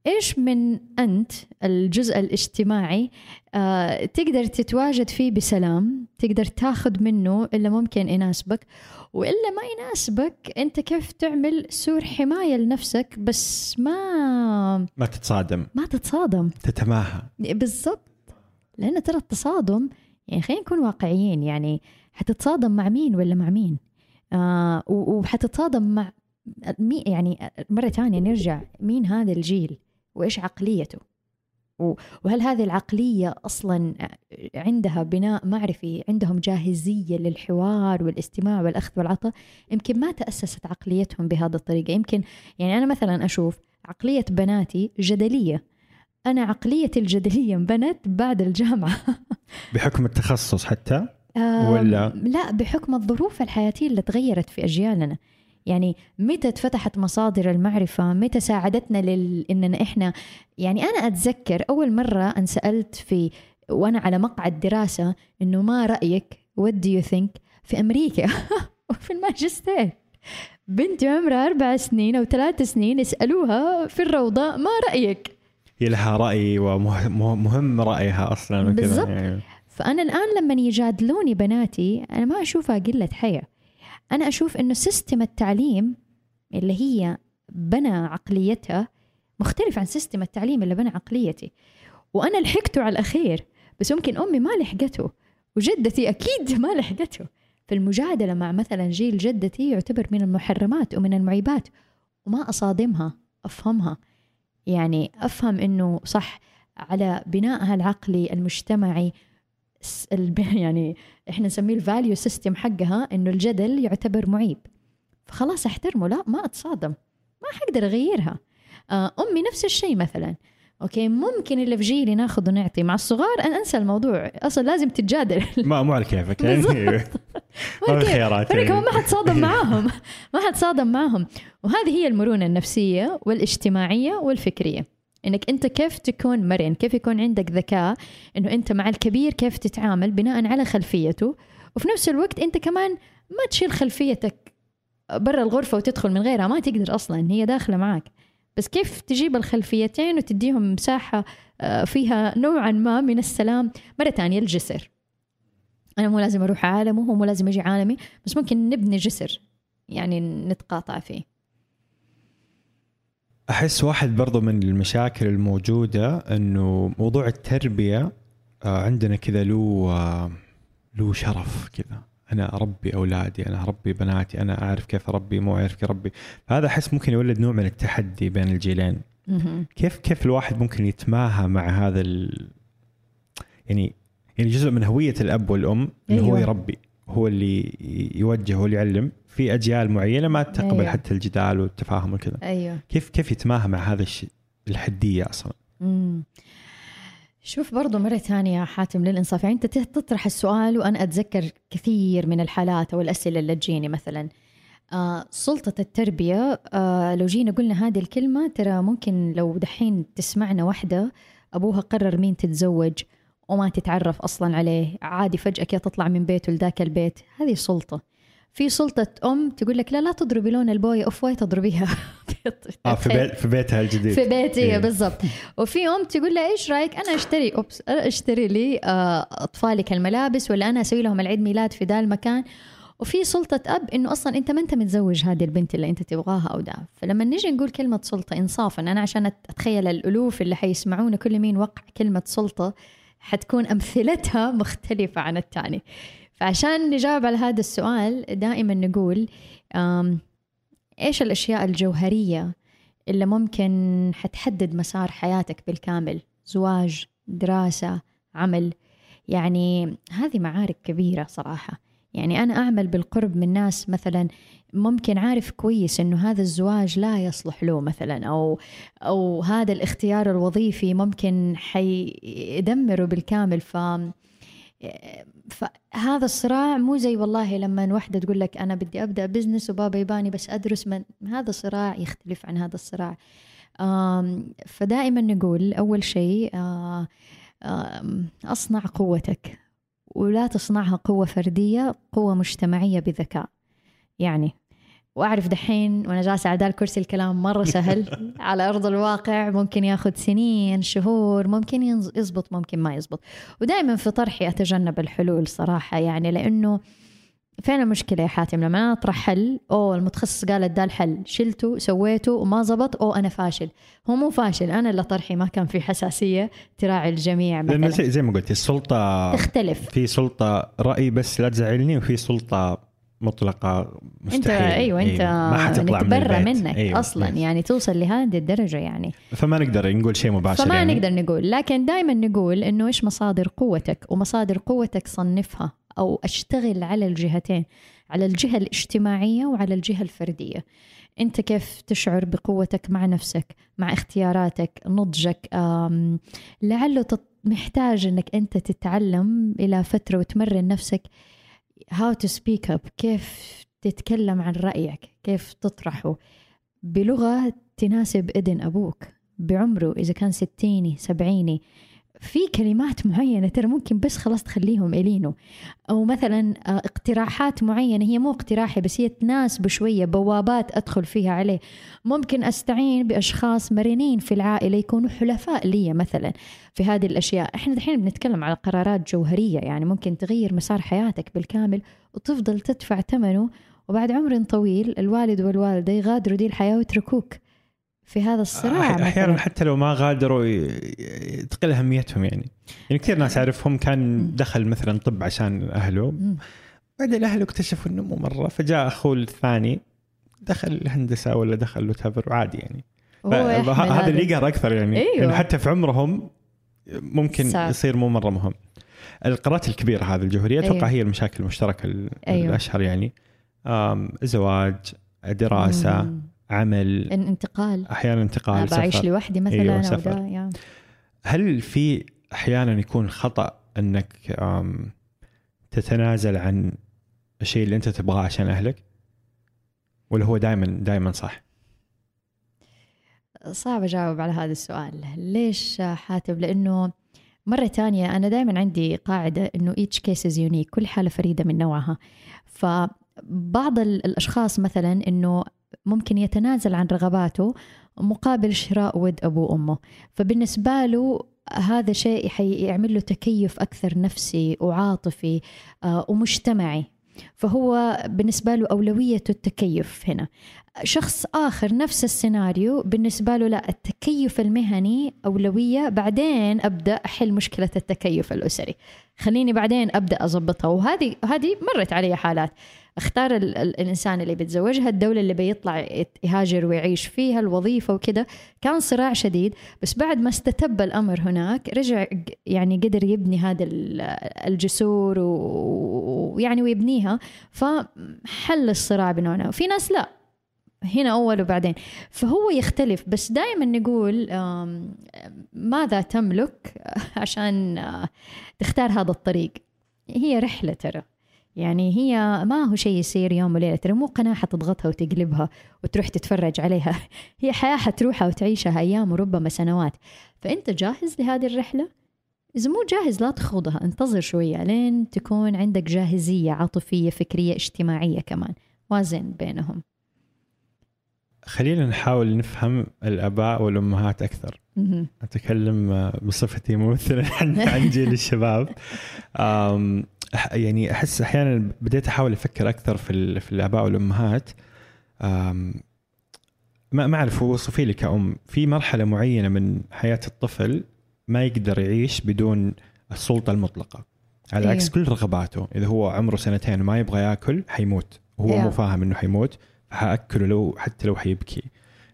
إيش من أنت الجزء الاجتماعي آه تقدر تتواجد فيه بسلام تقدر تاخذ منه اللي ممكن يناسبك وإلا ما يناسبك أنت كيف تعمل سور حماية لنفسك بس ما ما تتصادم. ما تتصادم. تتماهى. بالضبط. لأن ترى التصادم يعني خلينا نكون واقعيين يعني حتتصادم مع مين ولا مع مين؟ آه وحتتصادم مع مي يعني مرة ثانية نرجع مين هذا الجيل؟ وإيش عقليته؟ وهل هذه العقلية أصلا عندها بناء معرفي عندهم جاهزية للحوار والاستماع والأخذ والعطاء؟ يمكن ما تأسست عقليتهم بهذه الطريقة. يمكن يعني أنا مثلا أشوف عقلية بناتي جدلية. أنا عقليتي الجدلية انبنت بعد الجامعة. (laughs) بحكم التخصص حتى؟ ولا؟ لا بحكم الظروف الحياتية اللي تغيرت في أجيالنا. يعني متى اتفتحت مصادر المعرفة؟ متى ساعدتنا لل... إننا إحنا يعني أنا أتذكر أول مرة انسألت في وأنا على مقعد دراسة إنه ما رأيك؟ What do you think? في أمريكا (laughs) وفي الماجستير. بنتي عمرها أربع سنين أو ثلاث سنين يسألوها في الروضة ما رأيك؟ هي لها رأي ومهم رأيها أصلا وكذا بالضبط. يعني. فأنا الآن لما يجادلوني بناتي أنا ما أشوفها قلة حياة. أنا أشوف إنه system التعليم اللي هي بنى عقليتها مختلف عن system التعليم اللي بنى عقليتي. وأنا لحقته على الأخير بس ممكن أمي ما لحقته وجدتي أكيد ما لحقته. فالمجادلة مع مثلا جيل جدتي يعتبر من المحرمات ومن المعيبات وما أصادمها أفهمها. يعني أفهم إنه صح على بنائها العقلي المجتمعي (laughs) يعني إحنا نسميه ال value system حقها إنه الجدل يعتبر معيب. فخلاص أحترمه. لا ما أتصادم. ما حقدر أغيرها. آه أمي نفس الشيء مثلا. okay ممكن اللي في جيلي ناخذ ونعطي. مع الصغار أنا أنسى الموضوع. أصلا لازم تتجادل. (laughs) ما مو على كيفك. (laughs) يعني. (laughs) ما؟ خيارات فانا. كمان ما حتصادم معاهم. ما حتصادم معاهم. وهذه هي المرونة النفسية والإجتماعية والفكرية. إنك أنت كيف تكون مرن كيف يكون عندك ذكاء إنه أنت مع الكبير كيف تتعامل بناء على خلفيته. وفي نفس الوقت أنت كمان ما تشيل خلفيتك برا الغرفة وتدخل من غيرها ما تقدر أصلا هي داخلة معك. بس كيف تجيب الخلفيتين وتديهم مساحة آه، فيها نوعا ما من السلام مرة ثانية الجسر. أنا مو لازم أروح عالم وهو مو لازم يجي عالمي بس ممكن نبني جسر يعني نتقاطع فيه. أحس واحد برضو من المشاكل الموجودة إنه موضوع التربية آه، عندنا كذا له آه، له شرف كذا أنا أربي أولادي أنا أربي بناتي أنا أعرف كيف أربي مو أعرف كيف أربي فهذا أحس ممكن يولد نوع من التحدي بين الجيلين. كيف كيف الواحد ممكن يتماهى مع هذا ال... يعني يعني جزء من هوية الأب والأم إنه هو أيوة. يربي هو اللي يوجه هو اللي يعلم في أجيال معينة ما تقبل أيوة. حتى الجدال والتفاهم وكذا. أيوه. كيف كيف يتماهى مع هذا الشيء الحدية أصلا؟ مم. شوف برضو مرة ثانية حاتم للإنصاف. يعني أنت تطرح السؤال وأنا أتذكر كثير من الحالات أو الأسئلة اللي تجيني مثلا. آه سلطة التربية آه لو جينا قلنا هذه الكلمة ترى ممكن لو دحين تسمعنا واحدة أبوها قرر مين تتزوج وما تتعرف أصلا عليه عادي فجأة كده تطلع من بيته لذاك البيت. هذه سلطة. في سلطة أم تقول لك لا لا تضربي لون البوية أوف وايت تضربيها. آه في بيت (laughs) في بيتها الجديد. في بيتي إيه. بالضبط. وفي أم تقول لها إيش رأيك؟ أنا أشتري أوبس أنا أشتري لي آه، أطفالك الملابس ولا أنا أسوي لهم العيد ميلاد في ذا المكان. وفي سلطة أب إنه أصلا أنت ما أنت متزوج هذه البنت اللي أنت تبغاها أو ده فلما نيجي نقول كلمة سلطة إنصافا أنا عشان أتخيل الألوف اللي حيسمعونا كل مين وقع كلمة سلطة حتكون أمثلتها مختلفة عن الثاني فعشان نجاوب على هذا السؤال دائما نقول آم، إيش الأشياء الجوهرية اللي ممكن حتحدد مسار حياتك بالكامل؟ زواج دراسة عمل. يعني هذه معارك كبيرة صراحة. يعني أنا أعمل بالقرب من ناس مثلا ممكن عارف كويس إنه هذا الزواج لا يصلح له مثلا أو أو هذا الاختيار الوظيفي ممكن حيدمره بالكامل. ف فهذا الصراع مو زي والله لما وحدة تقول لك أنا بدي أبدأ بزنس وبابا يباني بس أدرس من هذا صراع يختلف عن هذا الصراع. فدائما نقول أول شيء أصنع قوتك. ولا تصنعها قوة فردية قوة مجتمعية بذكاء. يعني وأعرف دحين وأنا جالسة على ذا الكرسي الكلام مرة سهل. (laughs) على أرض الواقع ممكن ياخذ سنين شهور ممكن يزبط ممكن ما يزبط. ودائما في طرحي أتجنب الحلول صراحة يعني لأنه فين المشكلة يا حاتم؟ لما أنا أطرح حل أوه المتخصص قالت ده الحل شلته سويته وما زبط أوه أنا فاشل. هو مو فاشل أنا اللي طرحي ما كان في حساسية تراعي الجميع لأنه مثلا. زي, زي ما قلت السلطة تختلف. في سلطة رأي بس لا تزعلني وفي سلطة مطلقة مستحيل انت أيوه أنت ما حتطلع من نتبرى. منك أيوة. أصلا يس. يعني توصل لهذه الدرجة يعني فما نقدر نقول شيء مباشر فما يعني. نقدر نقول لكن دائما نقول إنه إيش مصادر قوتك ومصادر قوتك صنفها أو أشتغل على الجهتين على الجهة الاجتماعية وعلى الجهة الفردية أنت كيف تشعر بقوتك مع نفسك مع اختياراتك نضجك لعله محتاج إنك أنت تتعلم إلى فترة وتمرن نفسك how to speak up كيف تتكلم عن رأيك كيف تطرحه. بلغة تناسب إذن أبوك بعمره إذا كان ستيني سبعيني. في كلمات معينة ترى ممكن بس خلاص تخليهم إلينو أو مثلا آه، اقتراحات معينة هي مو اقتراحي بس هي تناسب شوية بوابات أدخل فيها عليه. ممكن أستعين بأشخاص مرنين في العائلة يكونوا حلفاء لي مثلا في هذه الأشياء. إحنا الحين بنتكلم على قرارات جوهرية يعني ممكن تغير مسار حياتك بالكامل وتفضل تدفع ثمنه وبعد عمر طويل الوالد والوالدة يغادروا دي الحياة ويتركوك. في هذا الصراع أحيانا مثلاً. حتى لو ما غادروا تقل أهميتهم يعني يعني كثير ناس أعرفهم كان دخل مثلا طب عشان أهله. بعدين اهله اكتشفوا إنه مو مرة فجاء أخوه الثاني دخل هندسه ولا دخل وتافر وعادي يعني هذا اللي يقهر أكثر يعني. يعني حتى في عمرهم ممكن صعب. يصير مو مرة مهم القرارات الكبيرة هذه الجوهرية أتوقع أيوة. هي المشاكل المشتركة ال- أيوة. الأشهر يعني زواج دراسه مم. عمل إن انتقال. أحيانا انتقال أنا بعيش سفر. لوحدي مثلا أيوة، أو سفر. ده يا. هل في أحيانا يكون خطأ إنك تتنازل عن الشيء اللي أنت تبغاه عشان أهلك؟ ولا هو دائما دائما صح؟ صعب أجاوب على هذا السؤال. ليش حاتب؟ لأنه مرة تانية أنا دائما عندي قاعدة أنه each case is unique كل حالة فريدة من نوعها. فبعض ال- الأشخاص مثلا أنه ممكن يتنازل عن رغباته مقابل شراء ود أبوه وأمه فبالنسبة له هذا شيء حيعمل له تكيف أكثر نفسي وعاطفي آه، ومجتمعي. فهو بالنسبة له أولويته التكيف هنا. شخص آخر نفس السيناريو بالنسبة له لا التكيف المهني أولوية. بعدين أبدأ أحل مشكلة التكيف الأسري. خليني بعدين أبدأ أضبطها. وهذه هذه مرت علي حالات. اختار ال- ال- الإنسان اللي بيتزوجها الدولة اللي بيطلع يهاجر ويعيش فيها الوظيفة وكده. كان صراع شديد بس بعد ما استتب الأمر هناك رجع يعني قدر يبني هذا ال- الجسور ويعني ويبنيها. فحل الصراع بيننا. وفي ناس لا هنا أول وبعدين. فهو يختلف. بس دائما نقول ماذا تملك (laughs) عشان آه، تختار هذا الطريق؟ هي رحلة ترى. يعني هي ما هو شيء يصير يوم وليلة ترى مو قناة حتضغطها وتقلبها وتروح تتفرج عليها. (laughs) هي حياة حتروحها وتعيشها أيام وربما سنوات. فأنت جاهز لهذه الرحلة؟ إذا مو جاهز لا تخوضها انتظر شوية لين تكون عندك جاهزية عاطفية فكرية اجتماعية كمان. وازن بينهم. خلينا نحاول نفهم الآباء والأمهات أكثر. أتكلم بصفتي ممثلا عن (laughs) عن جيل الشباب. (laughs) يعني أحس أحيانا بديت أحاول أفكر أكثر في في الآباء والأمهات ما ما أعرف وصفي لي كأم. في مرحلة معينة من حياة الطفل ما يقدر يعيش بدون السلطة المطلقة. على عكس أيوه. كل رغباته. إذا هو عمره سنتين وما يبغى ياكل حيموت. وهو أيوه. مو فاهم إنه حيموت فحأكله لو حتى لو حيبكي.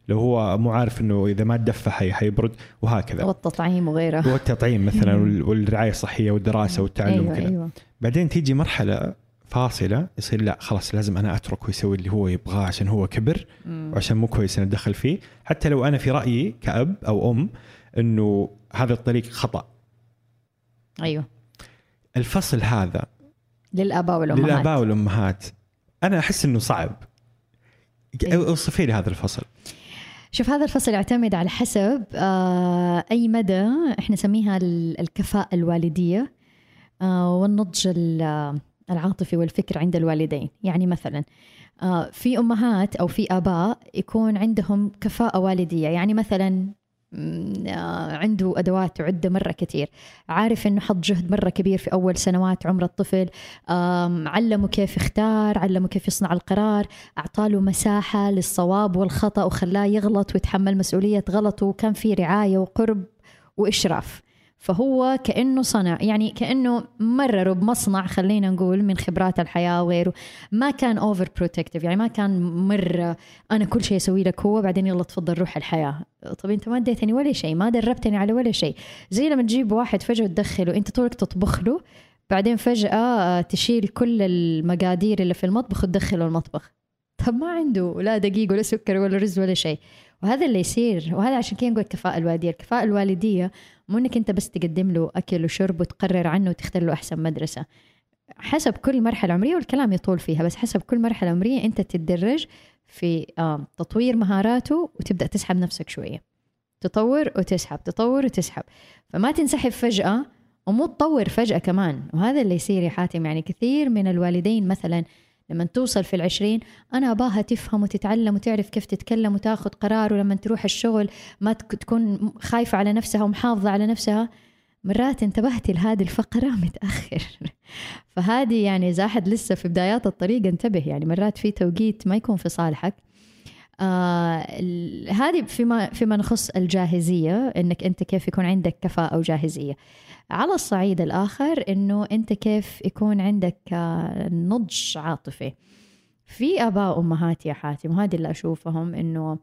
لو هو مو عارف إنه إذا ما تدفى حي حيبرد وهكذا. والتطعيم وغيره. والتطعيم مثلا وال- والرعاية الصحية والدراسة والتعلم أيوه وكذا. أيوه. بعدين تيجي مرحلة فاصلة يصير لا خلاص لازم أنا اترك ويسوي اللي هو يبغاه عشان هو كبر مم. وعشان مو كويس ان اتدخل فيه. حتى لو أنا في رأيي كأب أو أم إنه هذا الطريق خطأ. أيوه. الفصل هذا للآباء والأمهات. للآباء والأمهات أنا أحس إنه صعب. أيوة. أوصفي لي هذا الفصل. شوف هذا الفصل يعتمد على حسب آه أي مدى إحنا نسميها ال- الكفاءة الوالدية آه والنضج ال- العاطفي والفكر عند الوالدين. يعني مثلا آه في أمهات أو في آباء يكون عندهم كفاءة والدية. يعني مثلا آه، عنده أدوات وعده مرة كثير. عارف إنه حط جهد مرة كبير في أول سنوات عمر الطفل. آم، علمه كيف يختار علمه كيف يصنع القرار أعطاله مساحة للصواب والخطأ وخلاه يغلط ويتحمل مسؤولية غلطه. وكان في رعاية وقرب وإشراف. فهو كأنه صنع يعني كأنه مرروا بمصنع خلينا نقول من خبرات الحياة وغيره. ما كان over protective يعني ما كان مره أنا كل شيء أسوي لك هو بعدين يلا تفضل روح الحياة. طب أنت ما اديتني ولا شيء ما دربتني على ولا شيء. زي لما تجيب واحد فجأة تدخله أنت طولك تطبخ له بعدين فجأة تشيل كل المقادير اللي في المطبخ وتدخله المطبخ. طب ما عنده لا دقيق ولا سكر ولا رز ولا شيء. وهذا اللي يصير وهذا عشان كذا نقول الكفاءة الوالدية. الكفاءة الوالدية مو إنك أنت بس تقدم له أكل وشرب وتقرر عنه وتختار له أحسن مدرسة. حسب كل مرحلة عمرية والكلام يطول فيها بس حسب كل مرحلة عمرية أنت تتدرج في آه تطوير مهاراته وتبدأ تسحب نفسك شوية. تطور وتسحب تطور وتسحب. فما تنسحب فجأة ومو تطور فجأة كمان. وهذا اللي يصير يا حاتم يعني كثير من الوالدين مثلا لما توصل في العشرين أنا أباها تفهم وتتعلم وتعرف كيف تتكلم وتاخذ قرار ولما تروح الشغل ما تكون خايفة على نفسها ومحافظة على نفسها. مرات انتبهتي لهذه الفقرة (laughs) متأخر. فهذه يعني إذا أحد لسه في بدايات الطريق انتبه يعني مرات في توقيت ما يكون في صالحك. آه هذه فيما فيما نخص الجاهزية إنك أنت كيف يكون عندك كفاءة وجاهزية. على الصعيد الآخر إنه أنت كيف يكون عندك آه، نضج عاطفي. في آباء وأمهات يا حاتم وهذه اللي أشوفهم إنه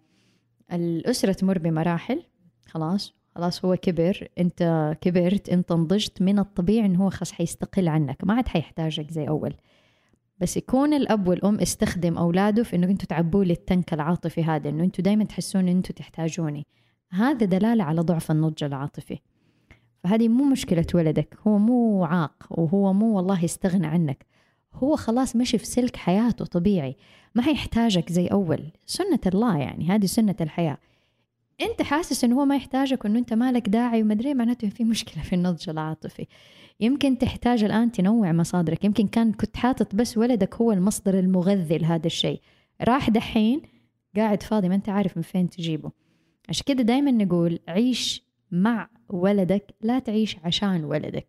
الأسرة تمر بمراحل. خلاص خلاص هو كبر أنت كبرت انت نضجت من الطبيعي إنه هو خلاص حيستقل عنك. ما عاد حيحتاجك زي أول. بس يكون الأب والأم استخدم أولاده في إنه أنتوا تعبوا لي التنك العاطفي هذا إنه أنتوا دائما تحسون ان أنتوا تحتاجوني. هذا دلالة على ضعف النضج العاطفي. فهذه مو مشكلة ولدك هو مو عاق وهو مو والله يستغنى عنك. هو خلاص مشي في سلك حياته طبيعي ما حيحتاجك زي أول. سنة الله يعني هذه سنة الحياة. أنت حاسس انه هو ما يحتاجك وإنه أنت مالك داعي ومدري معناته في مشكلة في النضج العاطفي. يمكن تحتاج الآن تنوع مصادرك يمكن كان كنت حاطط بس ولدك هو المصدر المغذي لهذا الشيء. راح دحين قاعد فاضي ما أنت عارف من فين تجيبه. عشان كده دائما نقول عيش مع ولدك لا تعيش عشان ولدك.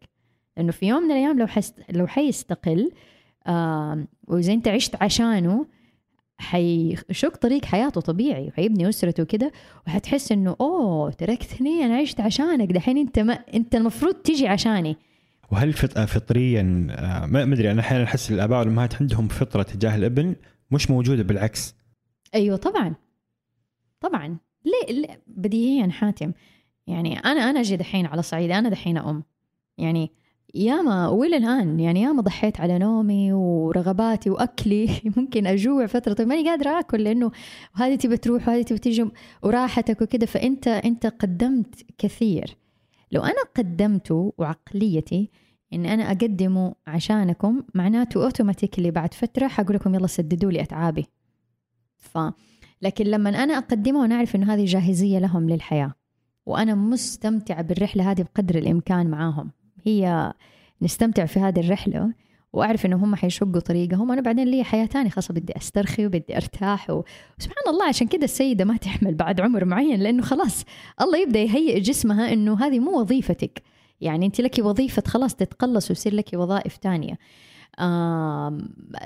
لأنه في يوم من الأيام لو حست لو حيستقل آه وإذا أنت عشت عشانه حيشق طريق حياته طبيعي وحيبني أسرته كده وحتحس إنه أوه تركتني أنا عشت عشانك. دحين أنت ما أنت المفروض تيجي عشاني. وهل فطريا آه، ما أدري أنا أحيانا أحس الآباء والأمهات عندهم فطرة تجاه الابن مش موجودة بالعكس. أيوه طبعا. طبعا. ليه, ليه؟ بديهيا حاتم. يعني أنا أنا أجي دحين على صعيدي أنا دحين أم. يعني ياما وإلى الآن يعني ياما ضحيت على نومي ورغباتي وأكلي. (laughs) ممكن أجوع فترة طيب ماني قادرة آكل لأنه هذه تبي تروح وهذه تبي تيجي وراحتك وكذا فأنت أنت قدمت كثير. لو أنا قدمته وعقليتي إن أنا أقدمه عشانكم معناته اوتوماتيكلي بعد فترة حقول لكم يلا سددوا لي أتعابي. ف لكن لما أنا أقدمه وأنا أعرف إنه هذه جاهزية لهم للحياة. وأنا مستمتعة بالرحلة هذه بقدر الإمكان معاهم. هي نستمتع في هذه الرحلة وأعرف إنه هم حيشقوا طريقهم أنا بعدين لي حياة ثانية خاصة بدي أسترخي وبدي أرتاح و... وسبحان الله عشان كذا السيدة ما تحمل بعد عمر معين لأنه خلاص الله يبدأ يهيئ جسمها إنه هذه مو وظيفتك. يعني أنت لك وظيفة خلاص تتقلص ويصير لك وظائف ثانية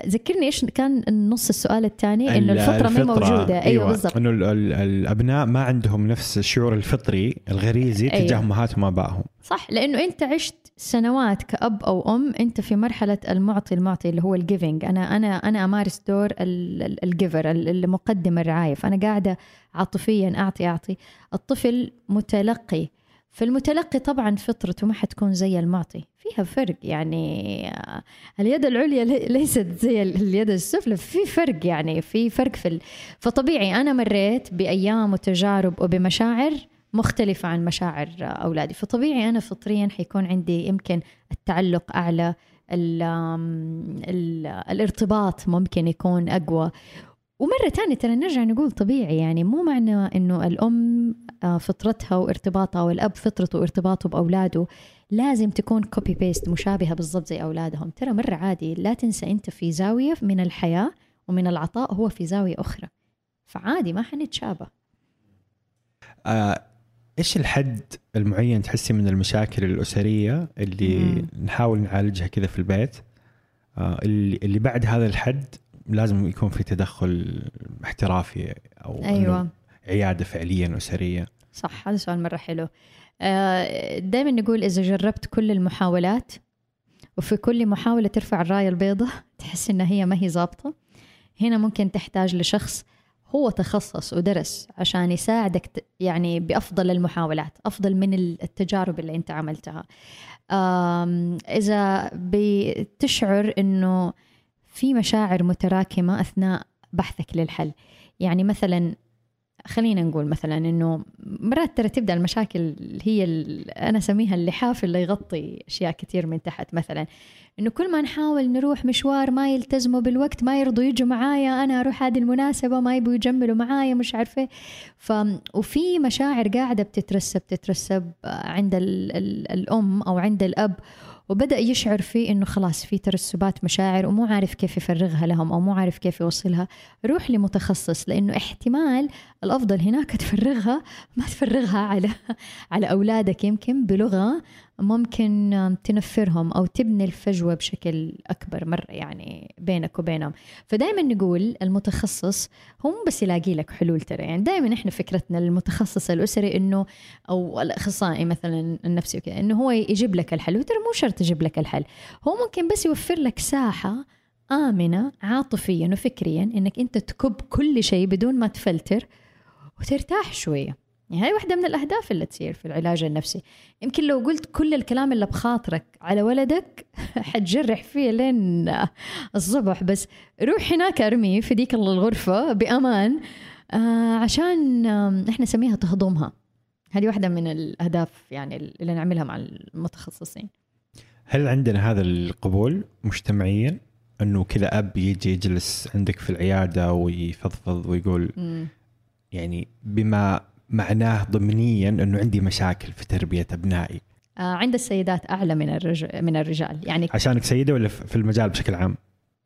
ذكرني إيش كان نص السؤال الثاني؟ إنه الفطرة, الفطرة. ما موجودة. أيوه, أيوة بالضبط. إنه الأبناء ما عندهم نفس الشعور الفطري الغريزي أيوة. تجاه امهاتهم وآبائهم. صح لأنه أنت عشت سنوات كأب أو أم أنت في مرحلة المعطي المعطي اللي هو ال giving أنا أنا أنا أمارس دور ال giver المقدم الرعاية. فأنا قاعدة عاطفيا أعطي أعطي. الطفل متلقي فالمتلقي طبعا فطرته ما حتكون زي المعطي. فيها فرق يعني اليد العليا ليست زي اليد السفلى في فرق يعني في فرق في ال... فطبيعي أنا مريت بأيام وتجارب وبمشاعر مختلفة عن مشاعر أولادي. فطبيعي أنا فطريا حيكون عندي يمكن التعلق أعلى ال ال الارتباط ممكن يكون أقوى. ومرة تانية ترى نرجع نقول طبيعي يعني مو معنى إنه الأم آه، فطرتها وارتباطها والأب فطرته وارتباطه بأولاده لازم تكون copy paste مشابهة بالضبط زي أولادهم. ترى مرة عادي لا تنسى أنت في زاوية من الحياة ومن العطاء هو في زاوية أخرى. فعادي ما حنتشابه. آه إيش الحد المعين تحسي من المشاكل الأسرية اللي مم. نحاول نعالجها كذا في البيت؟ آه اللي بعد هذا الحد لازم يكون في تدخل احترافي أو أيوه. عيادة فعليا اسريه صح هذا سؤال مرة حلو. دائما نقول إذا جربت كل المحاولات وفي كل محاولة ترفع الراية البيضاء تحس إنها هي ما هي ظابطة هنا ممكن تحتاج لشخص هو تخصص ودرس عشان يساعدك يعني بأفضل المحاولات أفضل من التجارب اللي أنت عملتها. إذا بتشعر أنه في مشاعر متراكمة أثناء بحثك للحل. يعني مثلا خلينا نقول مثلا إنه مرات ترى تبدأ المشاكل هي أنا أسميها اللحاف اللي يغطي أشياء كثير من تحت. مثلا إنه كل ما نحاول نروح مشوار ما يلتزموا بالوقت ما يرضوا يجوا معايا أنا أروح هذه المناسبة ما يبوا يجملوا معايا مش عارفة. ف وفي مشاعر قاعدة بتترسب تترسب عند ال... ال... الأم أو عند الأب. وبدأ يشعر فيه إنه خلاص في ترسبات مشاعر ومو عارف كيف يفرغها لهم أو مو عارف كيف يوصلها. روح لمتخصص لأنه احتمال الأفضل هناك تفرغها ما تفرغها على (laughs) على أولادك يمكن بلغة ممكن تنفرهم أو تبني الفجوة بشكل أكبر مرة يعني بينك وبينهم. فدائما نقول المتخصص هو مو بس يلاقي لك حلول ترى. يعني دائما إحنا فكرتنا المتخصص الأسري إنه أو الأخصائي مثلا النفسي وكذا إنه هو يجيب لك الحل. وترى مو شرط يجيب لك الحل. هو ممكن بس يوفر لك ساحة آمنة عاطفيا وفكريا إنك أنت تكب كل شيء بدون ما تفلتر وترتاح شوية. يعني هاي واحدة من الأهداف اللي تصير في العلاج النفسي. يمكن لو قلت كل الكلام اللي بخاطرك على ولدك (laughs) حتجرح فيه لين الصبح بس روح هناك ارميه في ديك الغرفة بأمان آه عشان إحنا نسميها تهضمها. هذه واحدة من الأهداف يعني اللي نعملها مع المتخصصين. هل عندنا هذا القبول مجتمعيا؟ إنه كذا أب يجي يجلس عندك في العيادة ويفضفض ويقول م. يعني بما معناه ضمنيا إنه عندي مشاكل في تربية أبنائي. آه عند السيدات أعلى من الرجال من الرجال. يعني عشانك سيدة ولا في المجال بشكل عام؟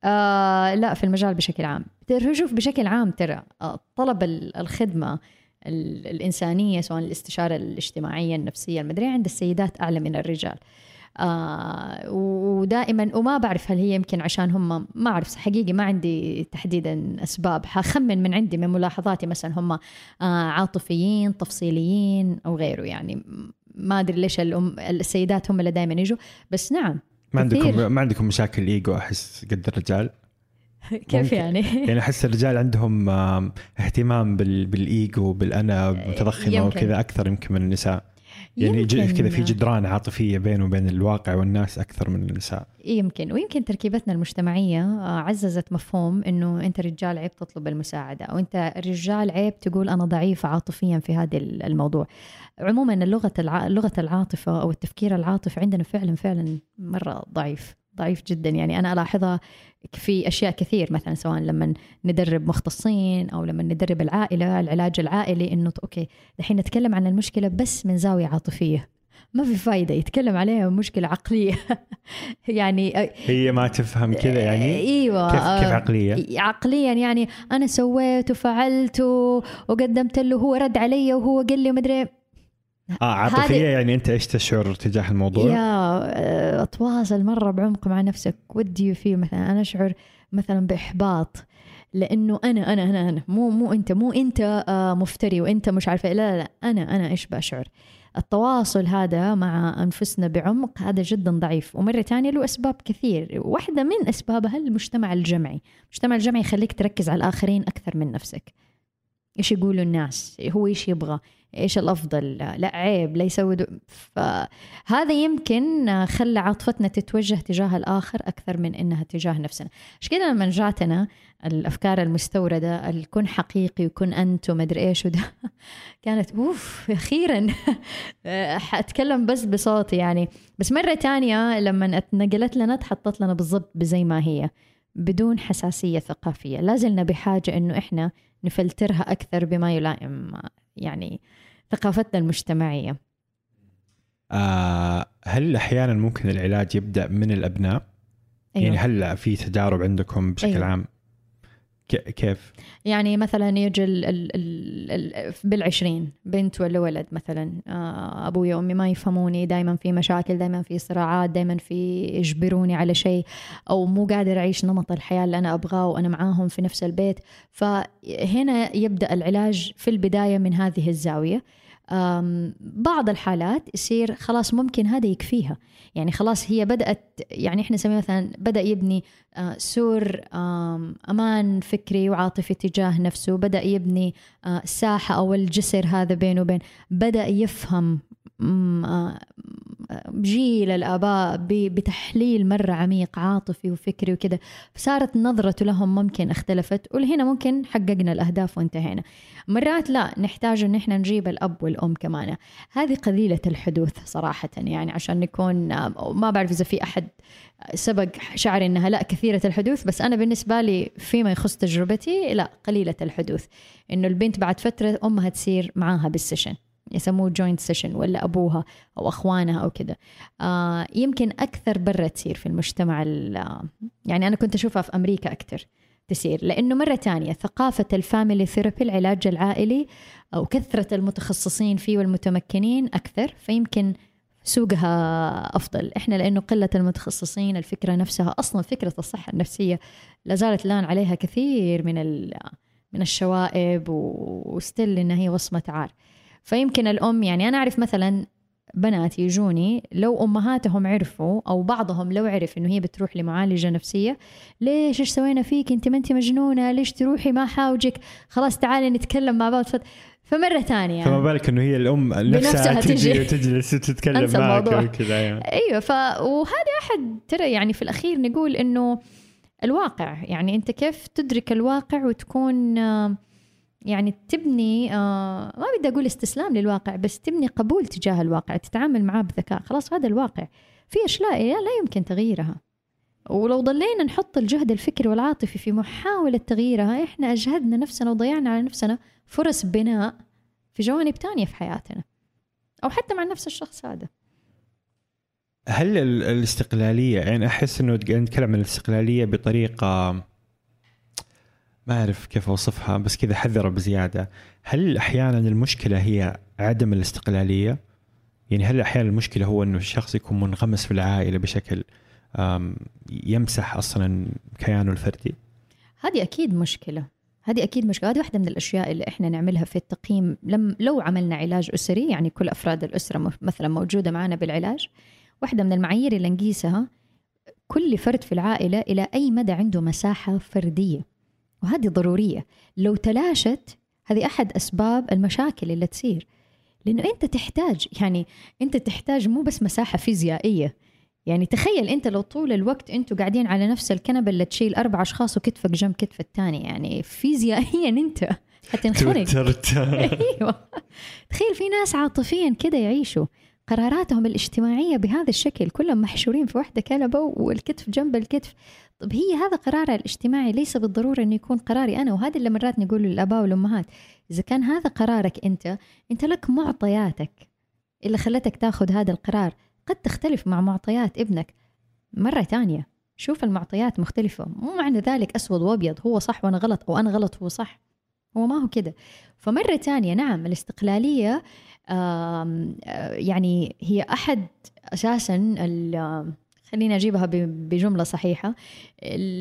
آه لا في المجال بشكل عام. شوف بشكل عام ترى آه، طلب الخدمة الإنسانية سواء الاستشارة الاجتماعية النفسية المدري عند السيدات أعلى من الرجال. آه ودائما وما بعرف هل هي يمكن عشان هم ما أعرف حقيقي ما عندي تحديدا أسباب. حخمن من عندي من ملاحظاتي مثلا هم آه عاطفيين تفصيليين أو غيره. يعني ما أدري ليش الأم السيدات هم اللي دائما يجوا. بس نعم ما عندكم ما عندكم مشاكل إيجو أحس قد الرجال؟ (laughs) كيف يعني؟ (laughs) يعني أحس الرجال عندهم اهتمام بالإيجو بالأنا متضخمة وكذا أكثر يمكن من النساء. يعني كذا في جدران عاطفية بينه وبين الواقع والناس أكثر من النساء. يمكن. ويمكن تركيبتنا المجتمعية آه، عززت مفهوم إنه أنت رجال عيب تطلب المساعدة أو أنت رجال عيب تقول أنا ضعيف عاطفيا في هذا الموضوع. عموما اللغة الع... لغة العاطفة أو التفكير العاطفي عندنا فعلا فعلا مرة ضعيف ضعيف جدا. يعني أنا ألاحظها في أشياء كثير مثلا سواء لما ندرب مختصين أو لما ندرب العائلة العلاج العائلي إنه okay الحين نتكلم عن المشكلة بس من زاوية عاطفية. ما في فايدة يتكلم عليها مشكلة عقلية. (laughs) يعني هي ما تفهم كذا يعني؟ إيوه كيف كيف عقلية؟ عقليا يعني أنا سويت وفعلت وقدمت له هو رد علي وهو قال لي مدري آه عاطفية يعني أنت إيش تشعر تجاه الموضوع؟ يا آه، أتواصل مرة بعمق مع نفسك. ودي فيه مثلا أنا أشعر مثلا بإحباط لأنه أنا أنا أنا أنا مو مو أنت مو أنت آه، مفتري وأنت مش عارفة لا لا أنا أنا إيش بشعر؟ التواصل هذا مع أنفسنا بعمق هذا جدا ضعيف. ومرة ثانية له أسباب كثير. واحدة من أسبابها المجتمع الجمعي. المجتمع الجمعي يخليك تركز على الآخرين أكثر من نفسك. إيش يقولوا الناس؟ هو إيش يبغى؟ إيش الأفضل؟ لا عيب لا يسوي فهذا يمكن خلى عاطفتنا تتوجه تجاه الآخر أكثر من إنها تجاه نفسنا. عشان كذا لما جاتنا الأفكار المستوردة؟ الكن حقيقي وكن انت وما أدري إيش وده (laughs) كانت أوف أخيرا (laughs) حاتكلم بس بصوتي يعني. بس مرة تانية لما اتنقلت لنا تحطت لنا بالضبط بزي ما هي بدون حساسية ثقافية. لازلنا بحاجة إنه إحنا نفلترها أكثر بما يلائم يعني ثقافتنا المجتمعية آه هل أحيانا ممكن العلاج يبدأ من الأبناء أيوة. يعني هل في تجارب عندكم بشكل أيوة. عام كيف؟ يعني مثلا يجي ال ال ال بالعشرين بنت ولا ولد مثلا آه، أبوي وأمي ما يفهموني دائما في مشاكل دائما في صراعات دائما في يجبروني على شيء أو مو قادر أعيش نمط الحياة اللي أنا أبغاه وأنا معاهم في نفس البيت فهنا يبدأ العلاج في البداية من هذه الزاوية أم، بعض الحالات يصير خلاص ممكن هذا يكفيها. يعني خلاص هي بدأت يعني إحنا نسميه مثلا بدأ يبني آه، سور أمان فكري وعاطفي تجاه نفسه بدأ يبني آه، ساحة أو الجسر هذا بينه وبين بدأ يفهم جيل الآباء بتحليل مرة عميق عاطفي وفكري وكذا. فصارت نظرته لهم ممكن اختلفت ولهنا ممكن حققنا الأهداف وانتهينا. مرات لا نحتاج إن إحنا نجيب الأب والأم كمان. هذه قليلة الحدوث صراحة يعني عشان نكون ما بعرف إذا في أحد سبق شعر إنها لا كثيرة الحدوث بس أنا بالنسبة لي فيما يخص تجربتي لا قليلة الحدوث. إنه البنت بعد فترة أمها تصير معاها بالسيشن يسموه joint session ولا أبوها أو أخوانها أو كذا. آه يمكن أكثر برا تصير في المجتمع ال- يعني أنا كنت أشوفها في أمريكا أكثر تسير لأنه مرة تانية ثقافة ال family therapy العلاج العائلي أو كثرة المتخصصين فيه والمتمكنين أكثر فيمكن سوقها أفضل. إحنا لأنه قلة المتخصصين الفكرة نفسها أصلا فكرة الصحة النفسية لا زالت الآن عليها كثير من من الشوائب وستيل إنها هي وصمة عار. فيمكن الأم يعني أنا أعرف مثلا بنات يجوني لو أمهاتهم عرفوا أو بعضهم لو عرف إنه هي بتروح لمعالجة نفسية ليش؟ إيش سوينا فيك؟ أنت ما أنت مجنونة؟ ليش تروحي؟ ما حاوجك. خلاص تعالي نتكلم مع بعض. فت- فمرة ثانية. فما بالك إنه هي الأم نفسها تجي. وتجلس وتتكلم معك. وكذا يعني. أيوه ف وهذا أحد ترى يعني في الأخير نقول إنه الواقع يعني أنت كيف تدرك الواقع وتكون آه، يعني تبني آه، ما بدي أقول استسلام للواقع بس تبني قبول تجاه الواقع تتعامل معاه بذكاء. خلاص هذا الواقع. في أشياء لا يمكن تغييرها. ولو ضلينا نحط الجهد الفكري والعاطفي في محاولة تغييرها إحنا أجهدنا نفسنا وضيعنا على نفسنا فرص بناء في جوانب تانية في حياتنا. أو حتى مع نفس الشخص هذا. هل ال- الاستقلالية يعني أحس إنه نتكلم عن الاستقلالية بطريقة ما أعرف كيف أوصفها بس كذا حذره بزيادة. هل أحيانا المشكلة هي عدم الاستقلالية؟ يعني هل أحيانا المشكلة هو إنه الشخص يكون منغمس في العائلة بشكل يمسح أصلا كيانه الفردي؟ هذه أكيد مشكلة. هذه أكيد مشكلة. هذه واحدة من الأشياء اللي إحنا نعملها في التقييم. لم لو عملنا علاج أسري يعني كل أفراد الأسرة مثلا موجودة معنا بالعلاج واحدة من المعايير اللي نقيسها كل فرد في العائلة إلى أي مدى عنده مساحة فردية. وهذه ضرورية. لو تلاشت هذه أحد أسباب المشاكل اللي تصير. لأنه أنت تحتاج يعني أنت تحتاج مو بس مساحة فيزيائية. يعني تخيل أنت لو طول الوقت أنتوا قاعدين على نفس الكنبة اللي تشيل أربع أشخاص وكتفك جنب كتف الثاني. يعني فيزيائيا أنت حتنخنق توترت. (laughs) أيوه. تخيل في ناس عاطفيا كده يعيشوا. قراراتهم الاجتماعية بهذا الشكل كلهم محشورين في واحدة كنبة والكتف جنب الكتف. طب هي هذا قرارها الاجتماعي ليس بالضرورة إنه يكون قراري أنا؟ وهذا اللي مرات نقول للآباء والأمهات إذا كان هذا قرارك أنت أنت لك معطياتك اللي خلتك تاخذ هذا القرار. قد تختلف مع معطيات ابنك مرة تانية شوف المعطيات مختلفة. مو معنى ذلك أسود وأبيض هو صح وأنا غلط أو أنا غلط هو صح. هو ما هو كده. فمرة تانية نعم الاستقلالية يعني هي أحد أساسا خليني أجيبها بجملة صحيحة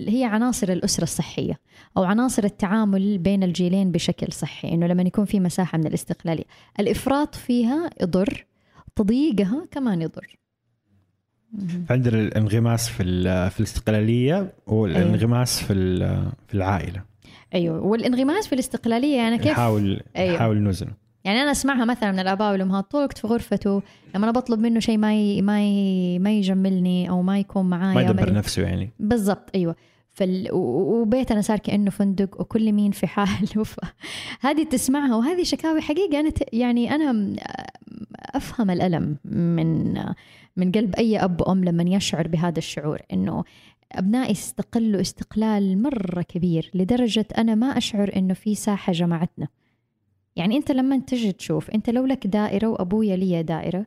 هي عناصر الأسرة الصحية أو عناصر التعامل بين الجيلين بشكل صحي إنه لما يكون في مساحة من الاستقلالية. الإفراط فيها يضر تضييقها كمان يضر. عندنا الانغماس في في الاستقلالية والانغماس في ال- في العائلة. أيوه والانغماس في الاستقلالية يعني كيف؟ نحاول أيوة. نحاول نوزنه. يعني أنا أسمعها مثلا من الأباء والامهات طول الوقت في غرفته. لما أنا بطلب منه شيء ما ي... ما ي... ما يجملني أو ما يكون معايا ما يدبر نفسه يعني. بالضبط أيوه. فال... وبيتنا صار كأنه فندق وكل مين في حاله. (laughs) ف... هذه تسمعها وهذه شكاوي حقيقه أنا ت... يعني أنا أفهم الألم من من قلب أي أب وأم لما يشعر بهذا الشعور إنه أبنائي استقلوا استقلال مرة كبير لدرجة أنا ما أشعر إنه في ساحة جمعتنا. يعني أنت لما تجي تشوف أنت لو لك دائرة وأبويا لي دائرة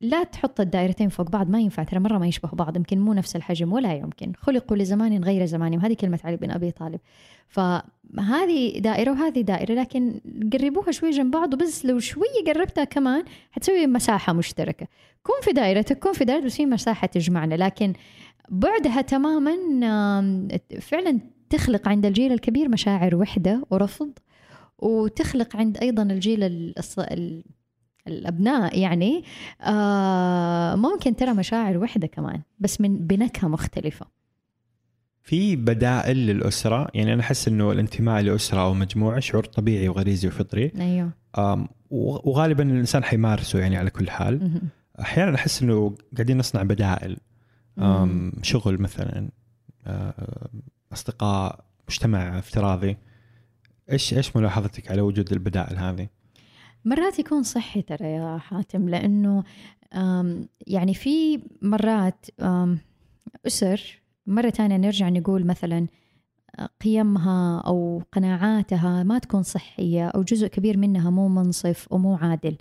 لا تحط الدائرتين فوق بعض ما ينفع ترى مرة ما يشبه بعض يمكن مو نفس الحجم ولا يمكن. خلقوا لزمان غير زمانهم هذه كلمة علي بن أبي طالب. فهذه دائرة وهذه دائرة لكن قربوها شوي جنب بعض وبس لو شوي قربتها كمان حتسوي مساحة مشتركة. كون في دائرتك كون في دائرتك بس في مساحة تجمعنا لكن بعدها تماما فعلا تخلق عند الجيل الكبير مشاعر وحدة ورفض. وتخلق عند أيضا الجيل الص- ال- الأبناء يعني آه ممكن ترى مشاعر وحدة كمان بس من بنكهة مختلفة. في بدائل للأسرة يعني أنا أحس إنه الانتماء لأسرة أو مجموعة شعور طبيعي وغريزي وفطري. أيوه. وغالبا الإنسان حيمارسه يعني على كل حال. أحيانا أحس إنه قاعدين نصنع بدائل. شغل مثلا آه، أصدقاء مجتمع افتراضي. إيش إيش ملاحظتك على وجود البدائل هذه؟ مرات يكون صحي ترى يا حاتم لأنه يعني في مرات أسر مرة ثانية نرجع نقول مثلا آه، قيمها أو قناعاتها ما تكون صحية أو جزء كبير منها مو منصف ومو عادل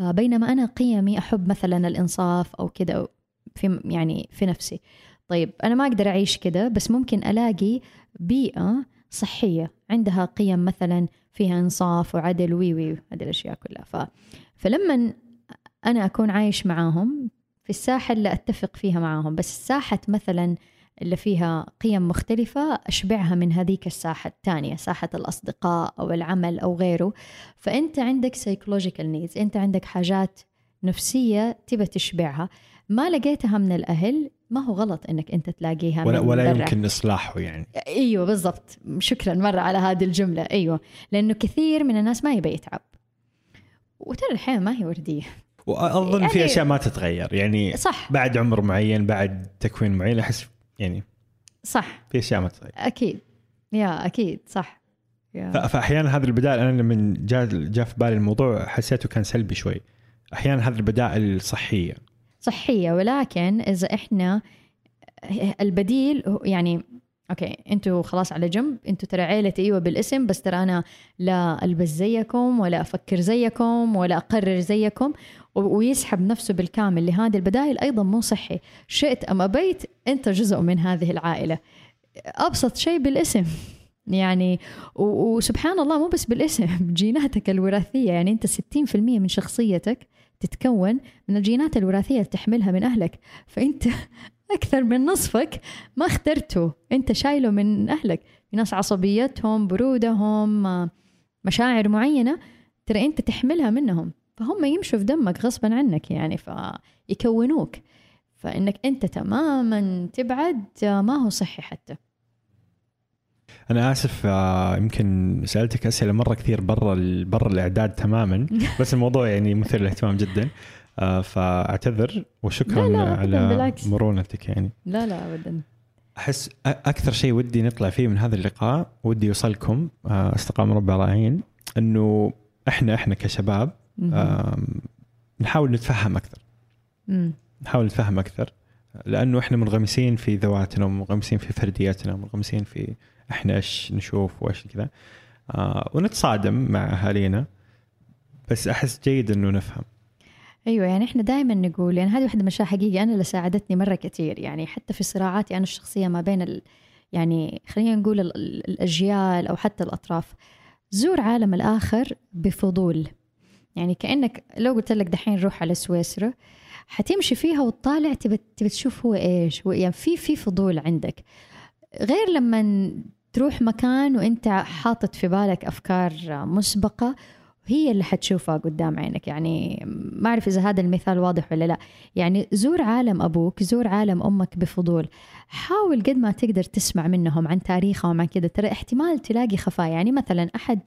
آه، بينما أنا قيمي أحب مثلا الإنصاف أو كذا في يعني في نفسي طيب أنا ما أقدر أعيش كذا بس ممكن ألاقي بيئة صحية. عندها قيم مثلا فيها إنصاف وعدل وي وي هذه الأشياء كلها. ف... فلما أنا أكون عايش معاهم في الساحة اللي أتفق فيها معاهم بس الساحة مثلا اللي فيها قيم مختلفة أشبعها من هذيك الساحة الثانية ساحة الأصدقاء أو العمل أو غيره. فأنت عندك psychological needs أنت عندك حاجات نفسية تبى تشبعها. ما لقيتها من الأهل ما هو غلط أنك أنت تلاقيها ولا من ولا برا. يمكن إصلاحه يعني. إيوه بالضبط. شكرا مرة على هذه الجملة. إيوه لأنه كثير من الناس ما يبي يتعب. وترى الحياة ما هي وردية. وأظن في يعني- أشياء ما تتغير. يعني صح. بعد عمر معين بعد تكوين معين أحس يعني صح. في أشياء ما تتغير. أكيد. يا أكيد. صح. يا. فاحيانا هذه البدائل أنا لما جاء جاء في بالي الموضوع حسيته كان سلبي شوي. أحيانا هذه البدائل صحيه صحية ولكن إذا إحنا البديل يعني أوكي أنتوا خلاص على جنب أنتوا ترى عيلتي أيوه بالاسم بس ترى أنا لا ألبس زيكم ولا أفكر زيكم ولا أقرر زيكم ويسحب نفسه بالكامل لهذه البدائل أيضا مو صحي. شئت أم أبيت أنت جزء من هذه العائلة. أبسط شيء بالاسم. يعني وسبحان الله مو بس بالاسم (laughs) جيناتك الوراثية يعني أنت 60% من شخصيتك تتكون من الجينات الوراثية اللي تحملها من أهلك. فأنت (laughs) أكثر من نصفك ما اخترته أنت شايله من أهلك. في ناس عصبيتهم برودهم مشاعر معينة ترى أنت تحملها منهم. فهم يمشوا في دمك غصبا عنك يعني فيكونوك. فإنك أنت تماما تبعد ما هو صحي حتى. أنا آسف آه، يمكن سألتك أسئلة مرة كثير برا برا الإعداد تماما (laughs) بس الموضوع يعني مثير للاهتمام جدا. آه، فأعتذر وشكرا لا، لا، على بالعكس. مرونتك يعني. لا لا ابدا. أحس أكثر شيء ودي نطلع فيه من هذا اللقاء ودي يوصلكم آه، أصدقاء مربع رائعين إنه إحنا إحنا كشباب نحاول نتفهم أكثر. نحاول نتفهم أكثر. لأنه إحنا منغمسين في ذواتنا ومنغمسين في فردياتنا ومنغمسين في إحنا إيش نشوف وإيش كذا. آه ونتصادم مع أهالينا بس أحس جيد إنه نفهم. أيوه يعني إحنا دائما نقول يعني هذه واحدة من الاشياء حقيقه أنا اللي ساعدتني مرة كثير يعني حتى في صراعاتي أنا الشخصية ما بين ال يعني خلينا نقول ال- ال- الأجيال أو حتى الأطراف. زور عالم الآخر بفضول. يعني كأنك لو قلت لك دحين روح على سويسرا حتمشي فيها وتطالع تبي تشوف هو إيش. يعني في في فضول عندك. غير لما تروح مكان وانت حاطط في بالك أفكار مسبقة هي اللي حتشوفها قدام عينك. يعني ما أعرف إذا هذا المثال واضح ولا لا. يعني زور عالم أبوك زور عالم أمك بفضول. حاول قد ما تقدر تسمع منهم عن تاريخهم عن كذا. ترى احتمال تلاقي خفايا. يعني مثلا أحد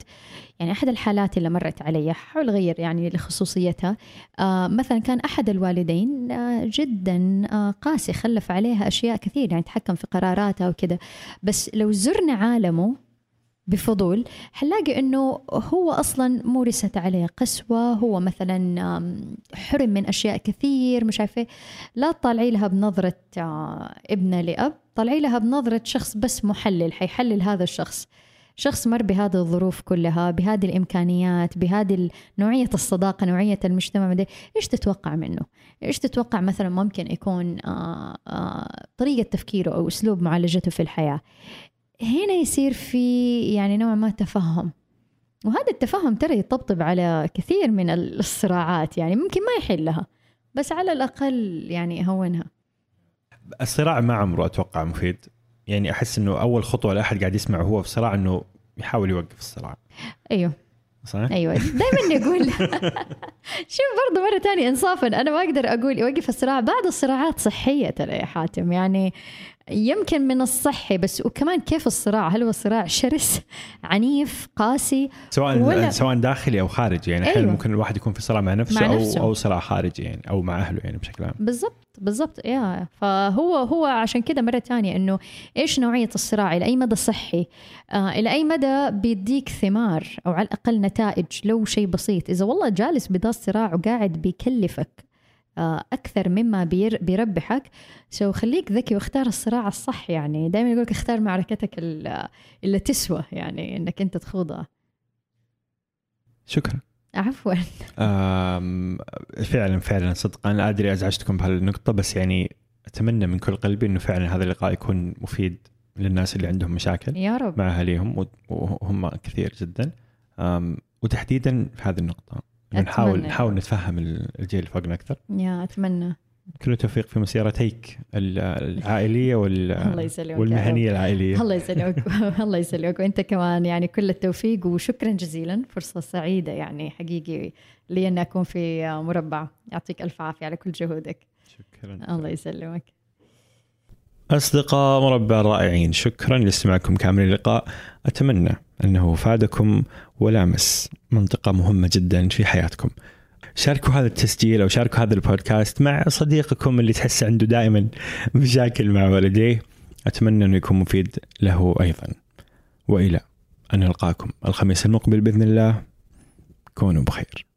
يعني أحد الحالات اللي مرت علي حاول أغير يعني لخصوصيتها. آه مثلا كان أحد الوالدين آه جدا آه قاسي خلف عليها أشياء كثير يعني تحكم في قراراتها وكذا. بس لو زرنا عالمه بفضول حنلاقي إنه هو أصلا مورست عليه قسوة هو مثلا حرم من أشياء كثير مش عارفة لا تطالعي لها بنظرة آه، ابنة لأب طلعي لها بنظرة شخص بس محلل حيحلل هذا الشخص. شخص مر بهذه الظروف كلها بهذه الإمكانيات بهذه نوعية الصداقة نوعية المجتمع مدري إيش تتوقع منه؟ إيش تتوقع مثلا ممكن يكون آه، آه، طريقة تفكيره أو أسلوب معالجته في الحياة؟ هنا يصير في يعني نوع ما تفهم. وهذا التفهم ترى يطبطب على كثير من الصراعات يعني ممكن ما يحلها بس على الأقل يعني يهونها. الصراع ما عمره أتوقع مفيد. يعني أحس إنه أول خطوة لاحد قاعد يسمع وهو في صراع إنه يحاول يوقف الصراع. أيوه. صح؟ أيوه. دائما نقول (laughs) شوف برضه مرة ثانية انصافا أنا ما أقدر أقول يوقف الصراع. بعض الصراعات صحية ترى يا حاتم يعني يمكن من الصحي بس وكمان كيف الصراع؟ هل هو صراع شرس (laughs) عنيف قاسي؟ سواء ولا- سواء داخلي أو خارجي يعني أيوة. ممكن الواحد يكون في صراع مع نفسه, مع أو نفسه. أو صراع خارجي يعني أو مع أهله يعني بشكل عام؟ بالضبط بالضبط يا. فهو هو عشان كده مرة تانية إنه إيش نوعية الصراع؟ إلى أي مدى صحي؟ آه إلى أي مدى بيديك ثمار أو على الأقل نتائج لو شيء بسيط؟ إذا والله جالس بدا الصراع وقاعد بيكلفك أكثر مما بير بيربحك. so خليك ذكي واختار الصراع الصح يعني. دائما يقولك اختار معركتك ال- اللي تسوى يعني إنك أنت تخوضها. شكرا. عفوا. فعلا فعلا صدقا. أنا أدري أزعجتكم بهالنقطة بس يعني أتمنى من كل قلبي إنه فعلا هذا اللقاء يكون مفيد للناس اللي عندهم مشاكل يا رب. مع أهاليهم وهم كثير جدا. وتحديدا في هذه النقطة. نحاول أتمنى. نحاول نتفهم الجيل اللي فوقنا أكثر. يا أتمنى. كل التوفيق في مسيرتيك ال- العائلية وال. (laughs) والمهنية العائلية. الله يسلمك. (laughs) الله يسلمك. وأنت كمان يعني كل التوفيق وشكرا جزيلا. فرصة سعيدة يعني حقيقي لي أن أكون في مربع. يعطيك ألف عافية على كل جهودك. شكرا. الله يسلمك. أصدقاء مربع رائعين شكرا لاستماعكم كامل اللقاء. أتمنى أنه فادكم ولامس منطقة مهمة جدا في حياتكم. شاركوا هذا التسجيل أو شاركوا هذا البودكاست مع صديقكم اللي تحس عنده دائما مشاكل مع والديه. أتمنى أنه يكون مفيد له أيضا. وإلى أن نلقاكم الخميس المقبل بإذن الله. كونوا بخير.